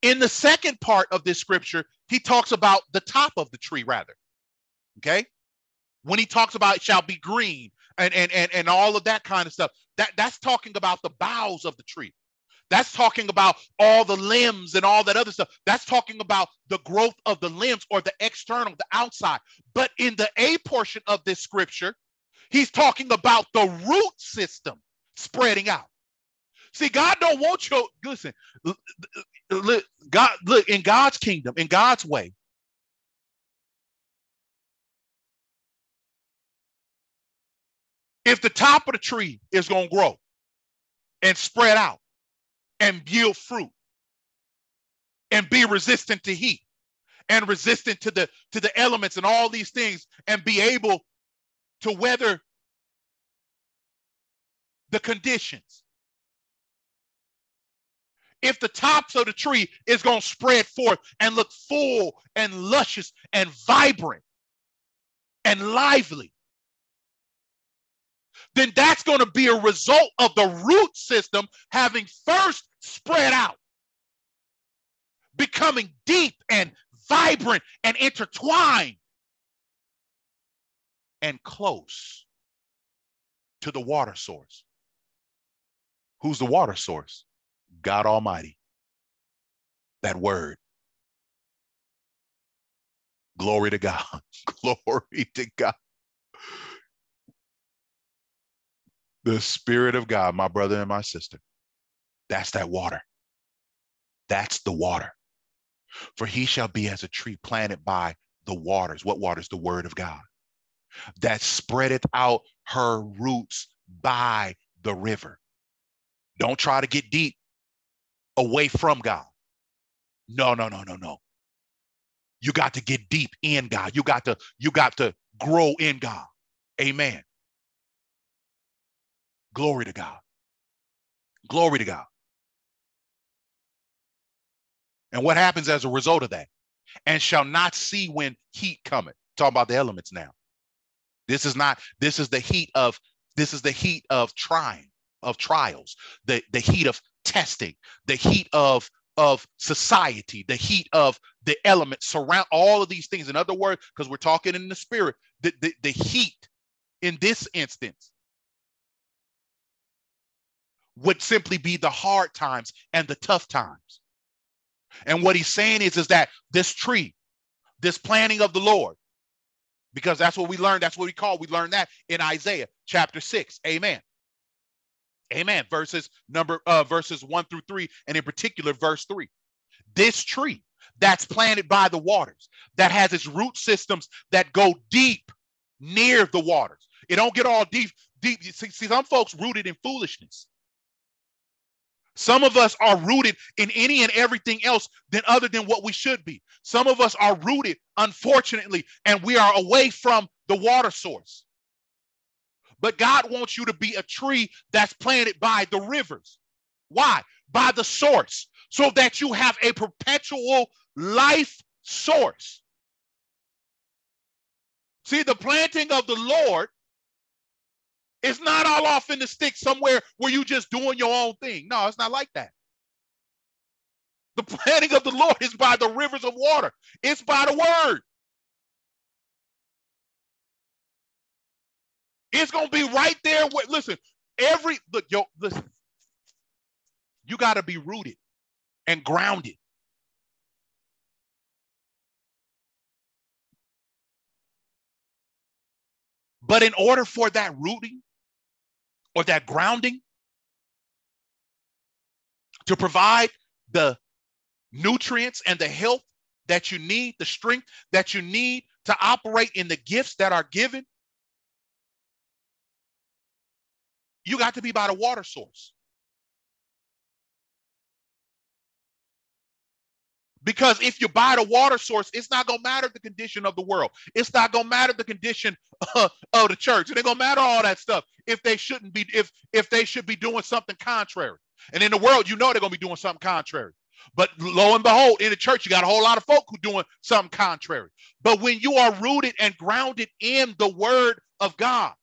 In the second part of this scripture, he talks about the top of the tree, rather. Okay. When he talks about it shall be green and, and, and, and all of that kind of stuff, that, that's talking about the boughs of the tree. That's talking about all the limbs and all that other stuff. That's talking about the growth of the limbs or the external, the outside. But in the A portion of this scripture, he's talking about the root system spreading out. See, God don't want you. Listen, God look in God's kingdom, in God's way. If the top of the tree is going to grow and spread out, and yield fruit and be resistant to heat and resistant to the to the elements and all these things and be able to weather the conditions if the tops of the tree is going to spread forth and look full and luscious and vibrant and lively then that's going to be a result of the root system having first spread out, becoming deep and vibrant and intertwined and close to the water source. Who's the water source? God Almighty. That word. Glory to God. Glory to God. The Spirit of God, my brother and my sister. That's that water. That's the water. For he shall be as a tree planted by the waters. What waters? The word of God. That spreadeth out her roots by the river. Don't try to get deep away from God. No, no, no, no, no. You got to get deep in God. You got to, you got to grow in God. Amen. Glory to God. Glory to God. And what happens as a result of that? And shall not see when heat cometh. Talking about the elements now. This is not, this is the heat of, this is the heat of trying, of trials, the, the heat of testing, the heat of of society, the heat of the elements surround all of these things. In other words, because we're talking in the spirit, the, the, the heat in this instance would simply be the hard times and the tough times. And what he's saying is, is that this tree, this planting of the Lord, because that's what we learned, that's what we call, we learned that in Isaiah chapter 6. Amen. Amen. Verses number uh verses 1 through 3, and in particular, verse 3. This tree that's planted by the waters, that has its root systems that go deep near the waters. It don't get all deep, deep. See, see some folks rooted in foolishness. Some of us are rooted in any and everything else than other than what we should be. Some of us are rooted, unfortunately, and we are away from the water source. But God wants you to be a tree that's planted by the rivers. Why? By the source, so that you have a perpetual life source. See, the planting of the Lord is not all off in the stick somewhere where you just doing your own thing. No, it's not like that. The planting of the Lord is by the rivers of water. It's by the word. It's gonna be right there. Where, listen, every look, yo, listen. You got to be rooted and grounded. But in order for that rooting or that grounding to provide the nutrients and the health that you need, the strength that you need to operate in the gifts that are given, you got to be by the water source. Because if you by the water source, it's not gonna matter the condition of the world. It's not gonna matter the condition uh, of the church. It ain't gonna matter all that stuff if they shouldn't be if if they should be doing something contrary. And in the world, you know they're gonna be doing something contrary. But lo and behold, in the church, you got a whole lot of folk who doing something contrary. But when you are rooted and grounded in the word of God,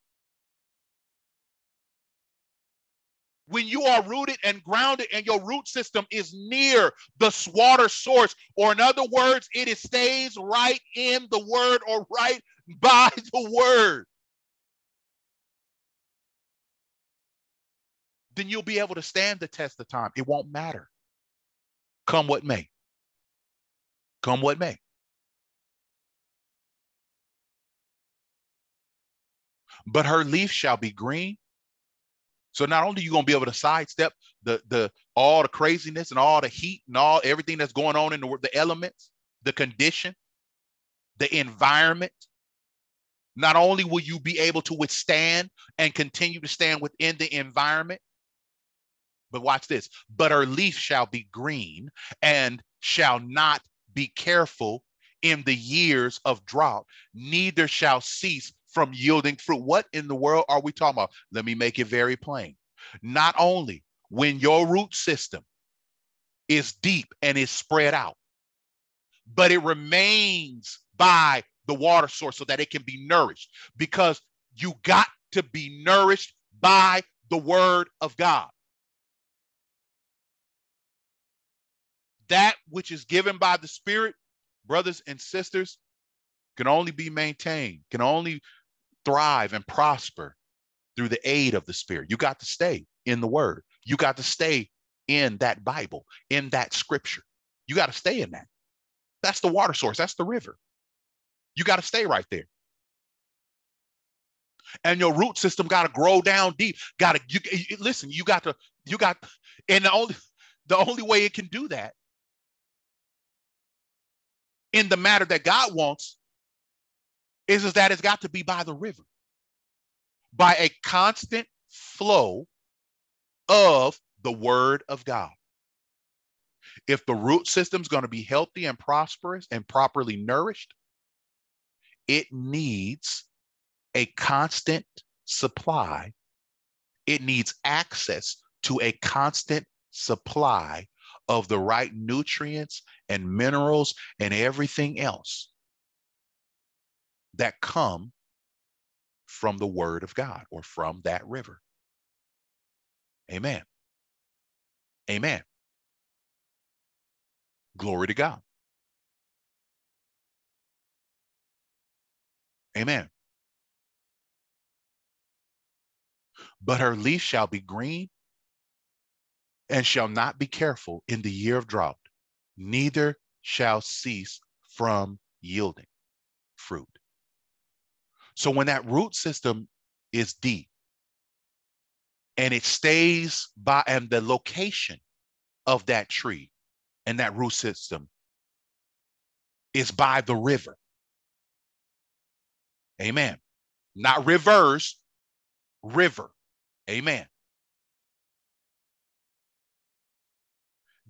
when you are rooted and grounded and your root system is near the water source, or in other words, it stays right in the word or right by the word, then you'll be able to stand the test of time. It won't matter. Come what may. Come what may. But her leaf shall be green so not only are you going to be able to sidestep the the all the craziness and all the heat and all everything that's going on in the the elements, the condition, the environment. Not only will you be able to withstand and continue to stand within the environment, but watch this. But her leaf shall be green and shall not be careful in the years of drought, neither shall cease from yielding fruit. What in the world are we talking about? Let me make it very plain. Not only when your root system is deep and is spread out, but it remains by the water source so that it can be nourished because you got to be nourished by the word of God. That which is given by the Spirit, brothers and sisters, can only be maintained, can only thrive and prosper through the aid of the Spirit. You got to stay in the Word. You got to stay in that Bible, in that scripture. You got to stay in that. That's the water source, that's the river. You got to stay right there. And your root system got to grow down deep. Got to you, you listen, you got to you got and the only the only way it can do that in the matter that God wants is, is that it's got to be by the river, by a constant flow of the word of God. If the root system is going to be healthy and prosperous and properly nourished, it needs a constant supply. It needs access to a constant supply of the right nutrients and minerals and everything else that come from the word of God or from that river. Amen. Amen. Glory to God. Amen. But her leaf shall be green and shall not be careful in the year of drought, neither shall cease from yielding fruit. So when that root system is deep and it stays by, and the location of that tree and that root system is by the river. Amen. Not rivers, river. Amen.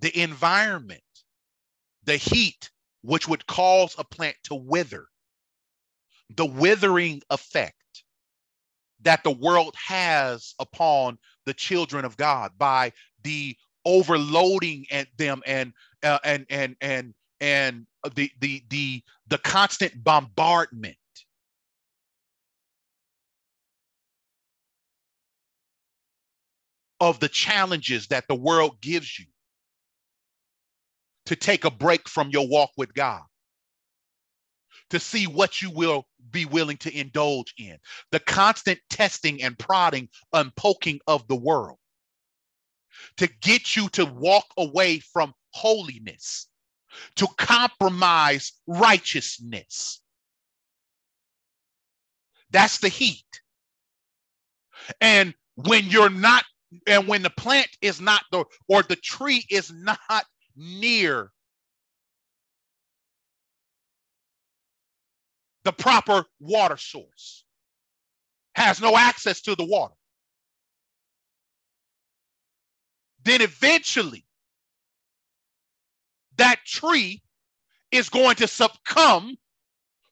The environment, the heat, which would cause a plant to wither, the withering effect that the world has upon the children of God by the overloading at them and uh, and and and and the the the the constant bombardment. Of the challenges that the world gives you to take a break from your walk with God to see what you will be willing to indulge in. The constant testing and prodding and poking of the world to get you to walk away from holiness, to compromise righteousness. That's the heat. And when you're not, and when the plant is not the, or the tree is not near the proper water source, has no access to the water, then eventually that tree is going to succumb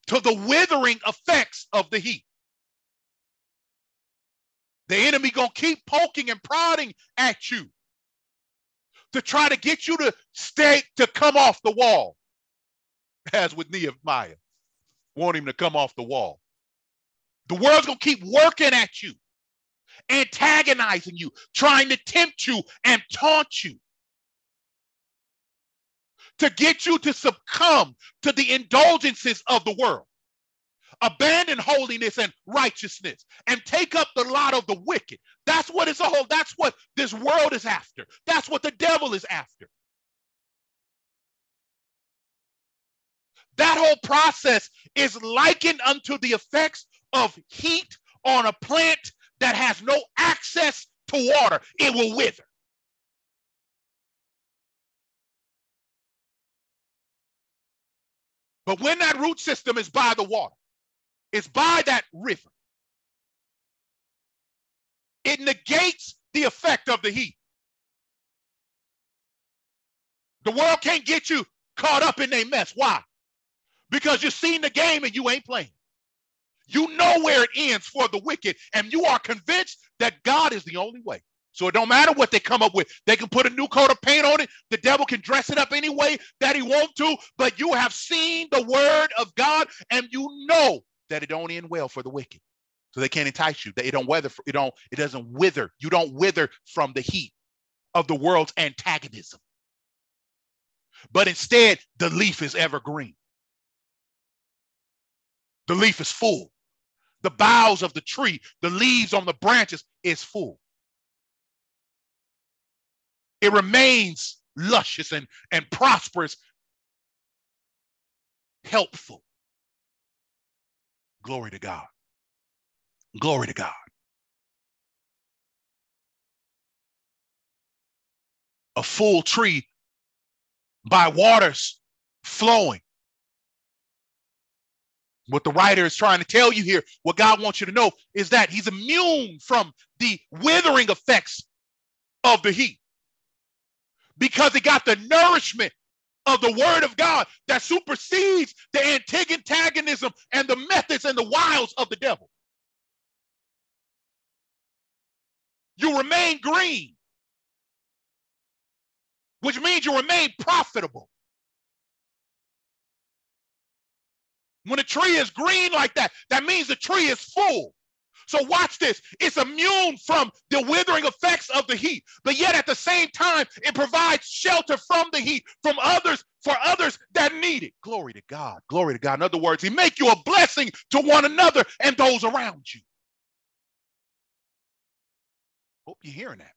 to the withering effects of the heat. The enemy to keep poking and prodding at you to try to get you to stay to come off the wall. As with Nehemiah, want him to come off the wall. The world's going to keep working at you, antagonizing you, trying to tempt you and taunt you to get you to succumb to the indulgences of the world. Abandon holiness and righteousness and take up the lot of the wicked. That's what it's all, that's what this world is after. That's what the devil is after. That whole process is likened unto the effects of heat on a plant that has no access to water. It will wither. But when that root system is by the water, it's by that river, it negates the effect of the heat. The world can't get you caught up in their mess. Why? Because you've seen the game and you ain't playing. You know where it ends for the wicked, and you are convinced that God is the only way. So it don't matter what they come up with. They can put a new coat of paint on it. The devil can dress it up any way that he wants to, but you have seen the word of God and you know that it don't end well for the wicked. So they can't entice you. It don't weather, it don't, it doesn't wither. You don't wither from the heat of the world's antagonism. But instead, the leaf is evergreen. The leaf is full. The boughs of the tree, the leaves on the branches is full it remains luscious and, and prosperous, helpful. Glory to God. Glory to God. A full tree by waters flowing. What the writer is trying to tell you here, what God wants you to know, is that he's immune from the withering effects of the heat because he got the nourishment of the word of God that supersedes the antagonism and the methods and the wiles of the devil. You remain green, which means you remain profitable. When a tree is green like that, that means the tree is full. So watch this. It's immune from the withering effects of the heat, but yet at the same time, it provides shelter from the heat from others for others that need it. Glory to God. Glory to God. In other words, he make you a blessing to one another and those around you. Hope you're hearing that.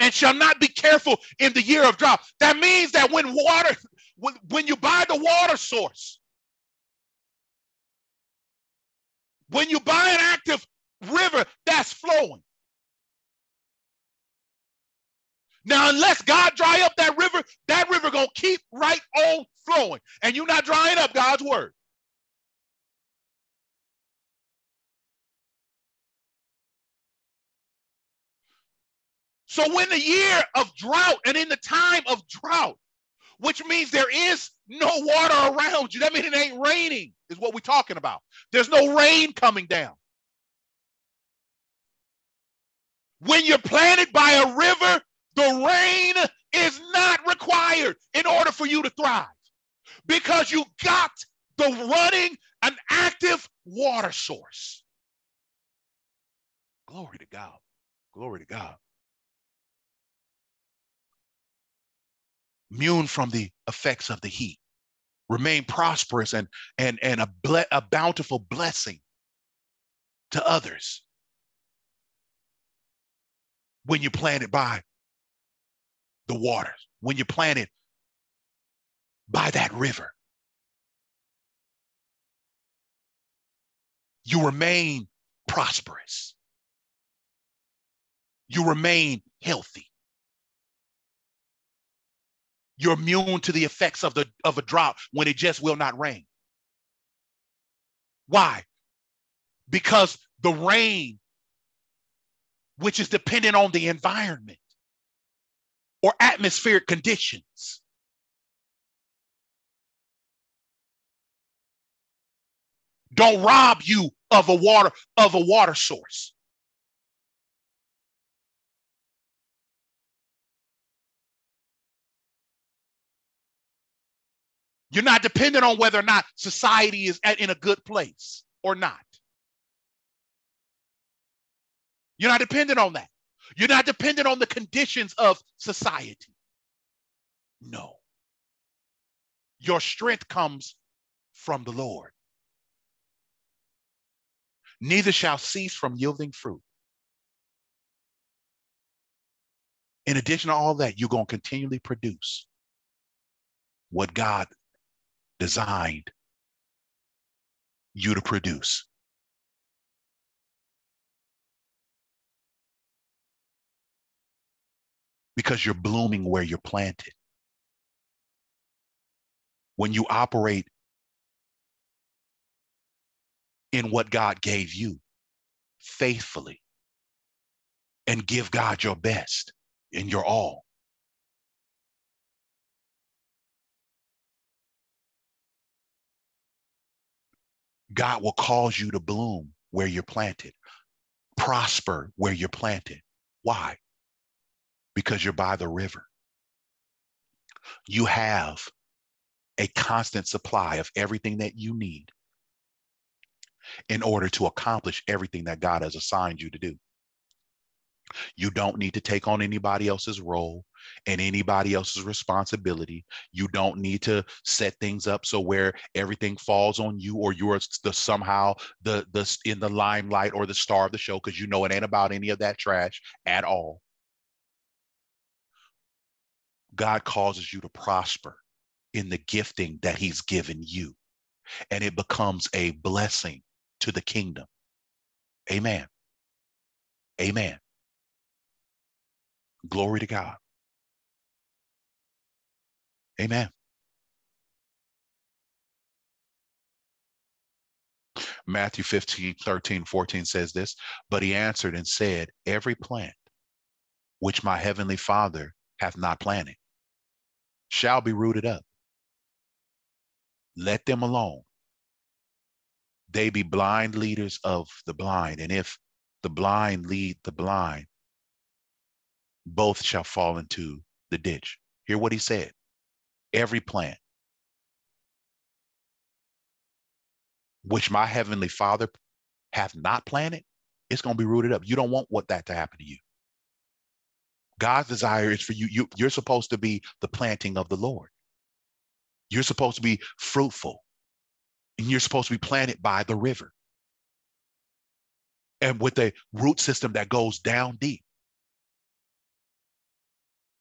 And shall not be careful in the year of drought. That means that when water, when, when you by the water source, When you by an active river, that's flowing. Now, unless God dry up that river, that river gonna keep right on flowing, and you're not drying up God's word. So, when the year of drought and in the time of drought, which means there is no water around you. That means it ain't raining, is what we're talking about. There's no rain coming down. When you're planted by a river, the rain is not required in order for you to thrive because you got the running, an active water source. Glory to God. Glory to God. Immune from the effects of the heat, remain prosperous and, and, and a, ble- a bountiful blessing to others when you plant it by the waters, when you plant it by that river. You remain prosperous. You remain healthy. You're immune to the effects of the of a drought when it just will not rain. Why? Because the rain, which is dependent on the environment or atmospheric conditions, don't rob you of a water of a water source. You're not dependent on whether or not society is at, in a good place or not. You're not dependent on that. You're not dependent on the conditions of society. No. Your strength comes from the Lord. Neither shall cease from yielding fruit. In addition to all that, you're going to continually produce what God designed you to produce. Because you're blooming where you're planted. When you operate in what God gave you faithfully and give God your best and your all. God will cause you to bloom where you're planted, prosper where you're planted. Why? Because you're by the river. You have a constant supply of everything that you need in order to accomplish everything that God has assigned you to do. You don't need to take on anybody else's role and anybody else's responsibility. You don't need to set things up so where everything falls on you or you're the somehow the the in the limelight or the star of the show because you know it ain't about any of that trash at all. God causes you to prosper in the gifting that he's given you and it becomes a blessing to the kingdom. Amen. Amen. Glory to God. Amen. Matthew 15, 13, 14 says this, but he answered and said, Every plant which my heavenly Father hath not planted shall be rooted up. Let them alone. They be blind leaders of the blind. And if the blind lead the blind, both shall fall into the ditch. Hear what he said. Every plant which my heavenly father hath not planted, it's going to be rooted up. You don't want what that to happen to you. God's desire is for you, you you're supposed to be the planting of the Lord. You're supposed to be fruitful and you're supposed to be planted by the river and with a root system that goes down deep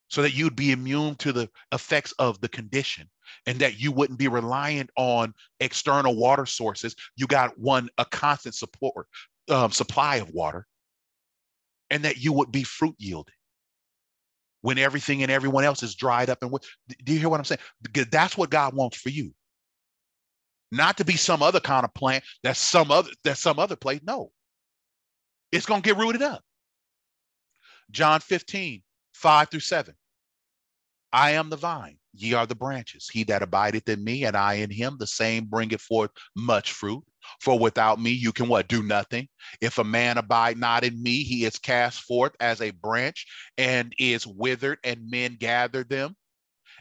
so that you'd be immune to the effects of the condition and that you wouldn't be reliant on external water sources you got one a constant support um, supply of water and that you would be fruit yielding when everything and everyone else is dried up and what do you hear what i'm saying that's what god wants for you not to be some other kind of plant that's some other that's some other place. No, it's to get rooted up. John 15, 5 through 7. I am the vine, ye are the branches. He that abideth in me and I in him, the same bringeth forth much fruit. For without me, you can what? Do nothing. If a man abide not in me, he is cast forth as a branch and is withered, and men gather them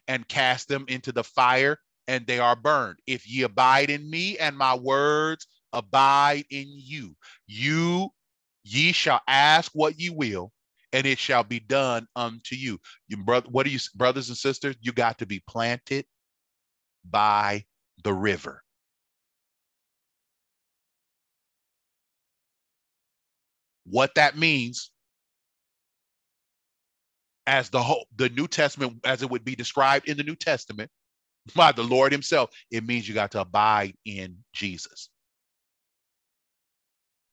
and cast them into the fire and they are burned. If ye abide in me and my words abide in you, you ye shall ask what ye will, and it shall be done unto you. You brother, what are you, brothers and sisters? You got to be planted by the river. What that means as the whole the New Testament, as it would be described in the New Testament, by the Lord Himself, it means you got to abide in Jesus.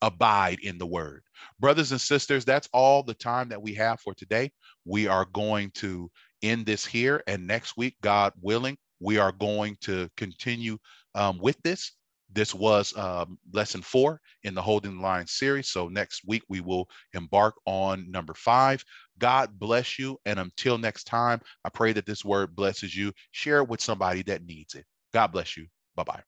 Abide in the word. Brothers and sisters, that's all the time that we have for today. We are going to end this here. And next week, God willing, we are going to continue um, with this. this was um, lesson four in the Holding the Line series. So next week we will embark on number five. God bless you. And until next time, I pray that this word blesses you. Share it with somebody that needs it. God bless you. Bye bye.